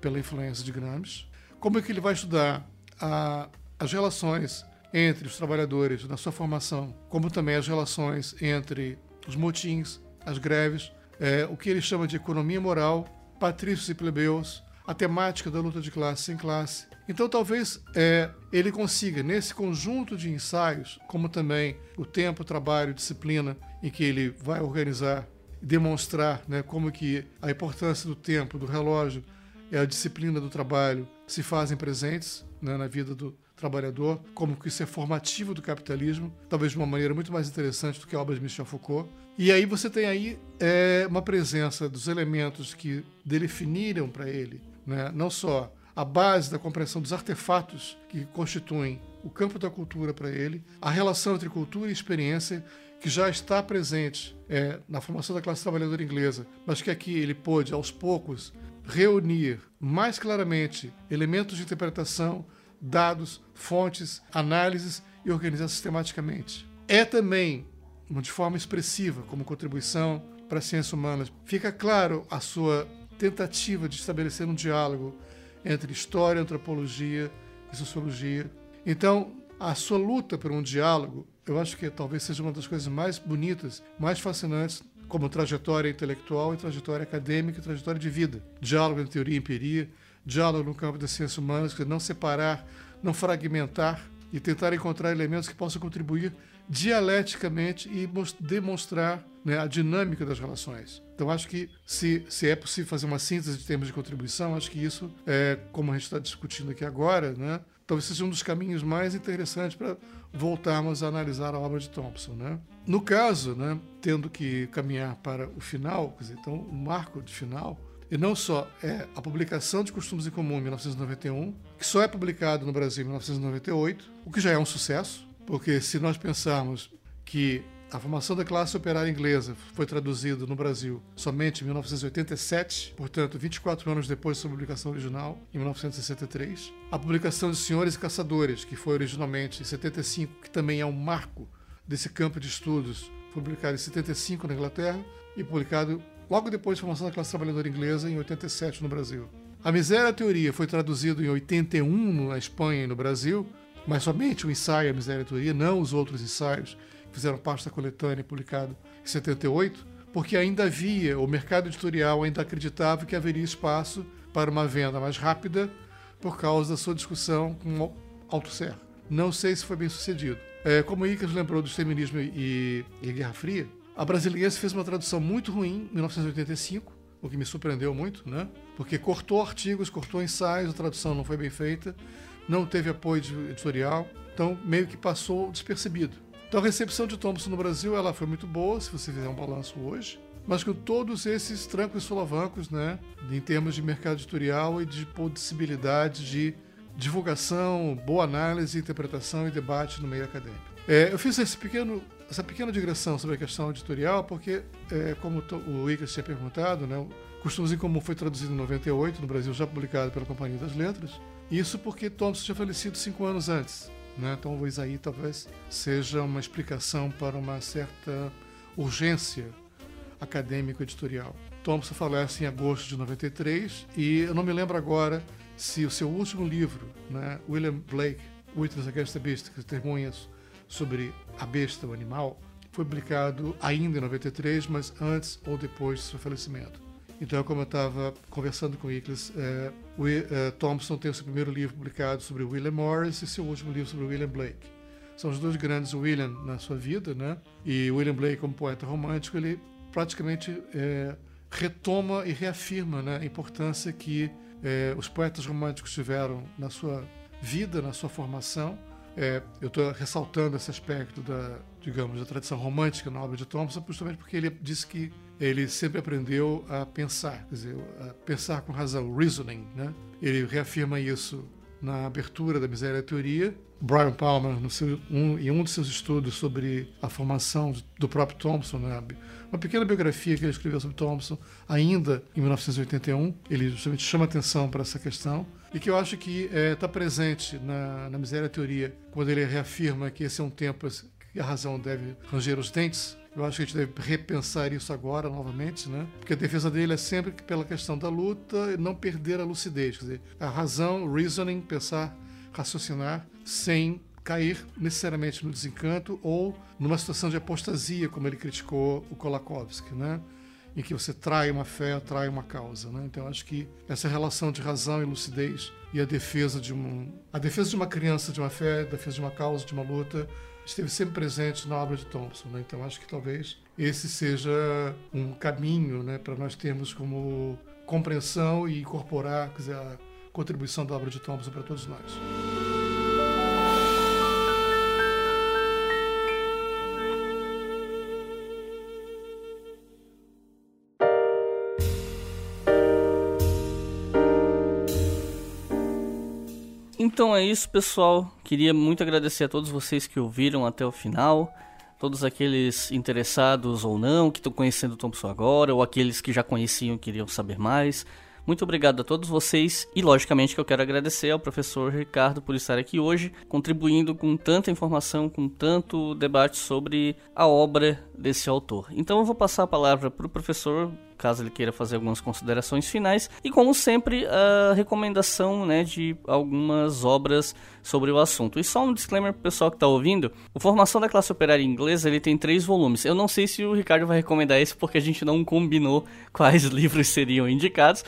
pela influência de Gramsci, como é que ele vai estudar a, as relações entre os trabalhadores na sua formação, como também as relações entre os motins, as greves, é, o que ele chama de economia moral, patrícios e plebeus, a temática da luta de classe sem classe. Então, talvez é, ele consiga, nesse conjunto de ensaios, como também o tempo, trabalho, disciplina, em que ele vai organizar demonstrar né, como que a importância do tempo, do relógio, e a disciplina do trabalho se fazem presentes né, na vida do trabalhador, como que isso é formativo do capitalismo, talvez de uma maneira muito mais interessante do que a obra de Michel Foucault. E aí você tem aí é, uma presença dos elementos que definiram para ele né? não só a base da compreensão dos artefatos que constituem o campo da cultura para ele, a relação entre cultura e experiência que já está presente é, na formação da classe trabalhadora inglesa, mas que aqui ele pôde, aos poucos, reunir mais claramente elementos de interpretação, dados, fontes, análises e organizar sistematicamente. É também, de forma expressiva, como contribuição para as ciências humanas, fica claro a sua tentativa de estabelecer um diálogo entre história, antropologia e sociologia. Então, a sua luta por um diálogo, eu acho que talvez seja uma das coisas mais bonitas, mais fascinantes, como trajetória intelectual e trajetória acadêmica e trajetória de vida. Diálogo entre teoria e empiria, diálogo no campo das ciências humanas, que não separar, não fragmentar e tentar encontrar elementos que possam contribuir dialeticamente e demonstrar né, a dinâmica das relações. Então, acho que se, se é possível fazer uma síntese de termos de contribuição, acho que isso, é, como a gente está discutindo aqui agora, né, talvez seja um dos caminhos mais interessantes para voltarmos a analisar a obra de Thompson. Né? No caso, né, tendo que caminhar para o final, dizer, então, o marco de final, e não só é a publicação de Costumes em Comum em 1991, que só é publicado no Brasil em 1998, o que já é um sucesso, porque se nós pensarmos que a formação da classe operária inglesa foi traduzida no Brasil somente em 1987, portanto, 24 anos depois da sua publicação original, em 1963. A publicação de Senhores e Caçadores, que foi originalmente em 75, que também é um marco desse campo de estudos, publicado em 75 na Inglaterra e publicado logo depois da formação da classe trabalhadora inglesa, em 87 no Brasil. A Miséria a Teoria foi traduzido em 81 na Espanha e no Brasil, mas somente o ensaio A Miséria e Teoria, não os outros ensaios fizeram parte da coletânea publicado em 78, porque ainda havia, o mercado editorial ainda acreditava que haveria espaço para uma venda mais rápida por causa da sua discussão com Althusser. Não sei se foi bem sucedido. É, como Icas lembrou do feminismo e, e Guerra Fria, a Brasiliense fez uma tradução muito ruim em 1985, o que me surpreendeu muito, né? Porque cortou artigos, cortou ensaios, a tradução não foi bem feita, não teve apoio editorial, então meio que passou despercebido. Então a recepção de Thompson no Brasil ela foi muito boa, se você fizer um balanço hoje, mas com todos esses trancos e solavancos, né, em termos de mercado editorial e de possibilidade de divulgação, boa análise, interpretação e debate no meio acadêmico. É, eu fiz esse pequeno, essa pequena digressão sobre a questão editorial porque, é, como o Icas tinha perguntado, né, Costumes em Comum foi traduzido em 98, no Brasil já publicado pela Companhia das Letras, isso porque Thompson tinha falecido cinco anos antes. Né? Então, talvez aí talvez seja uma explicação para uma certa urgência acadêmico-editorial. Thompson falece em agosto de 93 e eu não me lembro agora se o seu último livro, né, William Blake, Witness Against the Beast, que testemunhas sobre a besta, o animal, foi publicado ainda em 93, mas antes ou depois do seu falecimento. Então, como eu estava conversando com o Icles, é, o, é, Thompson tem o seu primeiro livro publicado sobre William Morris e seu último livro sobre William Blake. São os dois grandes William na sua vida, né? E William Blake, como poeta romântico, ele praticamente é, retoma e reafirma né, a importância que os poetas românticos tiveram na sua vida, na sua formação. É, eu estou ressaltando esse aspecto da, digamos, da tradição romântica na obra de Thompson, justamente porque ele disse que ele sempre aprendeu a pensar, quer dizer, a pensar com razão, reasoning, né? Ele reafirma isso na abertura da Miséria Teoria. Brian Palmer, seu, um, em um de seus estudos sobre a formação do próprio Thompson, né? uma pequena biografia que ele escreveu sobre Thompson, ainda em 1981, ele justamente chama atenção para essa questão e que eu acho que está é, tá presente na, na Miséria Teoria, quando ele reafirma que esse é um tempo que a razão deve ranger os dentes eu acho que a gente deve repensar isso agora novamente, né? Porque a defesa dele é sempre pela questão da luta e não perder a lucidez, quer dizer, a razão, reasoning, pensar, raciocinar, sem cair necessariamente no desencanto ou numa situação de apostasia, como ele criticou o Kolakowski, né? em que você trai uma fé, trai uma causa. Né? Então, acho que essa relação de razão e lucidez e a defesa de um, a defesa de uma criança, de uma fé, a defesa de uma causa, de uma luta, esteve sempre presente na obra de Thompson. Né? Então, acho que talvez esse seja um caminho né, para nós termos como compreensão e incorporar dizer, a contribuição da obra de Thompson para todos nós. Então é isso, pessoal. Queria muito agradecer a todos vocês que ouviram até o final. Todos aqueles interessados ou não, que estão conhecendo o Thompson agora, ou aqueles que já conheciam e queriam saber mais. Muito obrigado a todos vocês e, logicamente, que eu quero agradecer ao professor Ricardo por estar aqui hoje, contribuindo com tanta informação, com tanto debate sobre a obra desse autor. Então, eu vou passar a palavra para o professor, caso ele queira fazer algumas considerações finais, e, como sempre, a recomendação né, de algumas obras sobre o assunto. E só um disclaimer para o pessoal que está ouvindo: o Formação da Classe Operária Inglesa ele tem três volumes. Eu não sei se o Ricardo vai recomendar esse porque a gente não combinou quais livros seriam indicados.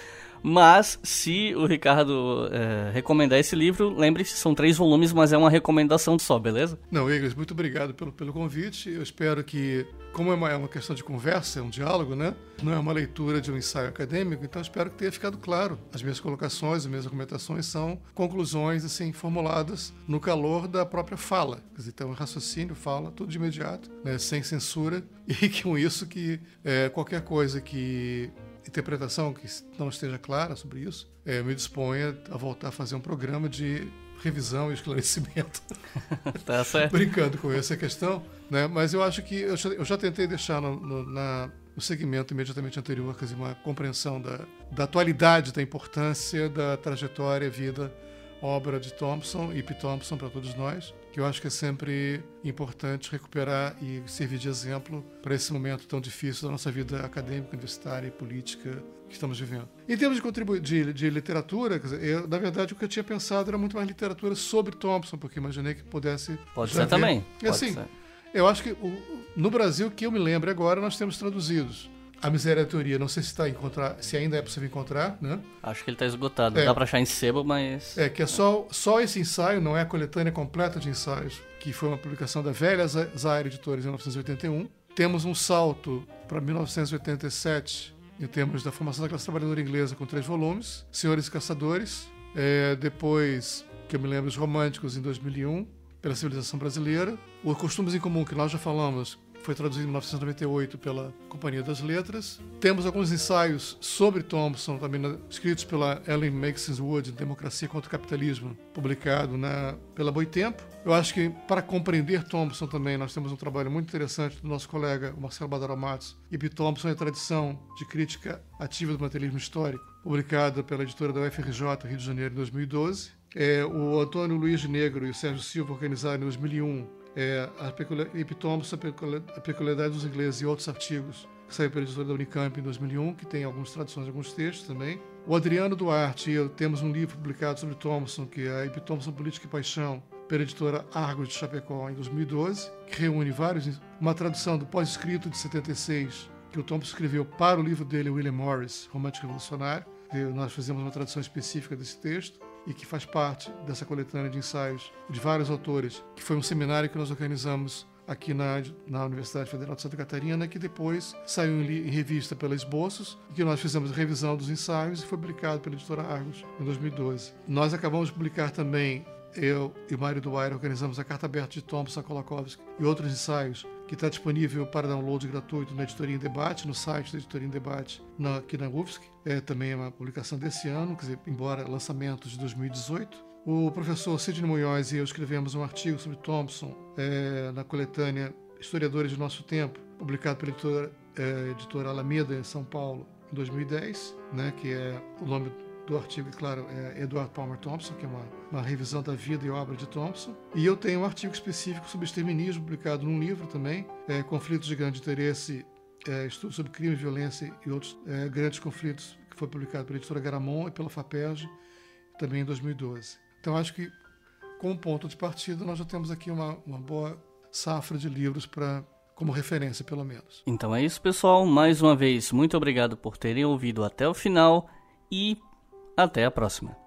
Mas se o Ricardo é, recomendar esse livro, lembre-se, são três volumes, mas é uma recomendação só, beleza? Não, Igor, muito obrigado pelo, pelo convite. Eu espero que, como é uma, é uma questão de conversa, é um diálogo, né? Não é uma leitura de um ensaio acadêmico, então espero que tenha ficado claro. As minhas colocações, as minhas argumentações são conclusões assim formuladas no calor da própria fala. Então, raciocínio, fala, tudo de imediato, né? sem censura, e com isso que é, qualquer coisa que interpretação que não esteja clara sobre isso, é, me disponha a voltar a fazer um programa de revisão e esclarecimento. tá certo. Brincando com essa questão, né? mas eu acho que eu já, eu já tentei deixar no, no, na, no segmento imediatamente anterior quer dizer, uma compreensão da, da atualidade, da importância da trajetória, vida, obra de Thompson e P. Thompson para todos nós que eu acho que é sempre importante recuperar e servir de exemplo para esse momento tão difícil da nossa vida acadêmica, universitária e política que estamos vivendo. Em termos de, de, de literatura, eu, na verdade o que eu tinha pensado era muito mais literatura sobre Thompson, porque imaginei que pudesse. Pode ser ver. também. E assim, ser. eu acho que o, no Brasil, que eu me lembro agora, nós temos traduzidos A Miséria da Teoria, não sei se, tá encontrar, se ainda é possível encontrar, né? Acho que ele está esgotado. É. Dá para achar em sebo, mas. É, que é só, só esse ensaio, não é a coletânea completa de ensaios, que foi uma publicação da velha Zaire Editores em 1981. Temos um salto para 1987 em termos da formação da classe trabalhadora inglesa com três volumes, Senhores e Caçadores, é, depois, que eu me lembro, Os Românticos em 2001, pela civilização brasileira, Os Costumes em Comum, que nós já falamos, foi traduzido em 1998 pela Companhia das Letras. Temos alguns ensaios sobre Thompson, também escritos pela Ellen Maxine Wood, Democracia contra o Capitalismo, publicado na, pela Boitempo. Eu acho que para compreender Thompson também nós temos um trabalho muito interessante do nosso colega Marcelo Badaro Matos, Ip Thompson e a tradição de crítica ativa do materialismo histórico, publicado pela editora da UFRJ, Rio de Janeiro, em 2012. É, o Antônio Luiz Negro e o Sérgio Silva organizaram em 2001 é, a Ip Thompson, a peculiaridade dos ingleses e outros artigos que saiu pela editora da Unicamp em 2001, que tem algumas traduções, alguns textos também. O Adriano Duarte e eu temos um livro publicado sobre Thompson, que é a Ip Thompson Política e Paixão, pela editora Argos de Chapecó em 2012, que reúne vários, uma tradução do pós-escrito de 76 que o Thompson escreveu para o livro dele, William Morris, Romântico Revolucionário. Nós fizemos uma tradução específica desse texto e que faz parte dessa coletânea de ensaios de vários autores, que foi um seminário que nós organizamos aqui na, na Universidade Federal de Santa Catarina, que depois saiu em, em revista pela Esboços, que nós fizemos a revisão dos ensaios e foi publicado pela editora Argos em 2012. Nós acabamos de publicar também eu e Mário Duaire organizamos a Carta Aberta de Thompson Kolakowski e outros ensaios que está disponível para download gratuito na Editoria em Debate, no site da Editoria em Debate, na, aqui na UFSC. É também uma publicação desse ano, dizer, embora lançamento de 2018. O professor Sidney Munhoz e eu escrevemos um artigo sobre Thompson é, na coletânea Historiadores de Nosso Tempo, publicado pela editora, é, editora Alameda, em São Paulo, em 2010, né, que é o nome do artigo, claro, é Edward Palmer Thompson, que é uma, uma revisão da vida e obra de Thompson. E eu tenho um artigo específico sobre exterminismo, publicado num livro também, é, Conflitos de Grande Interesse, é, Estudo sobre Crime, Violência e Outros é, Grandes Conflitos, que foi publicado pela editora Garamond e pela FAPERJ, também em 2012. Então, acho que, como ponto de partida, nós já temos aqui uma, uma boa safra de livros para como referência, pelo menos. Então é isso, pessoal. Mais uma vez, muito obrigado por terem ouvido até o final e até a próxima!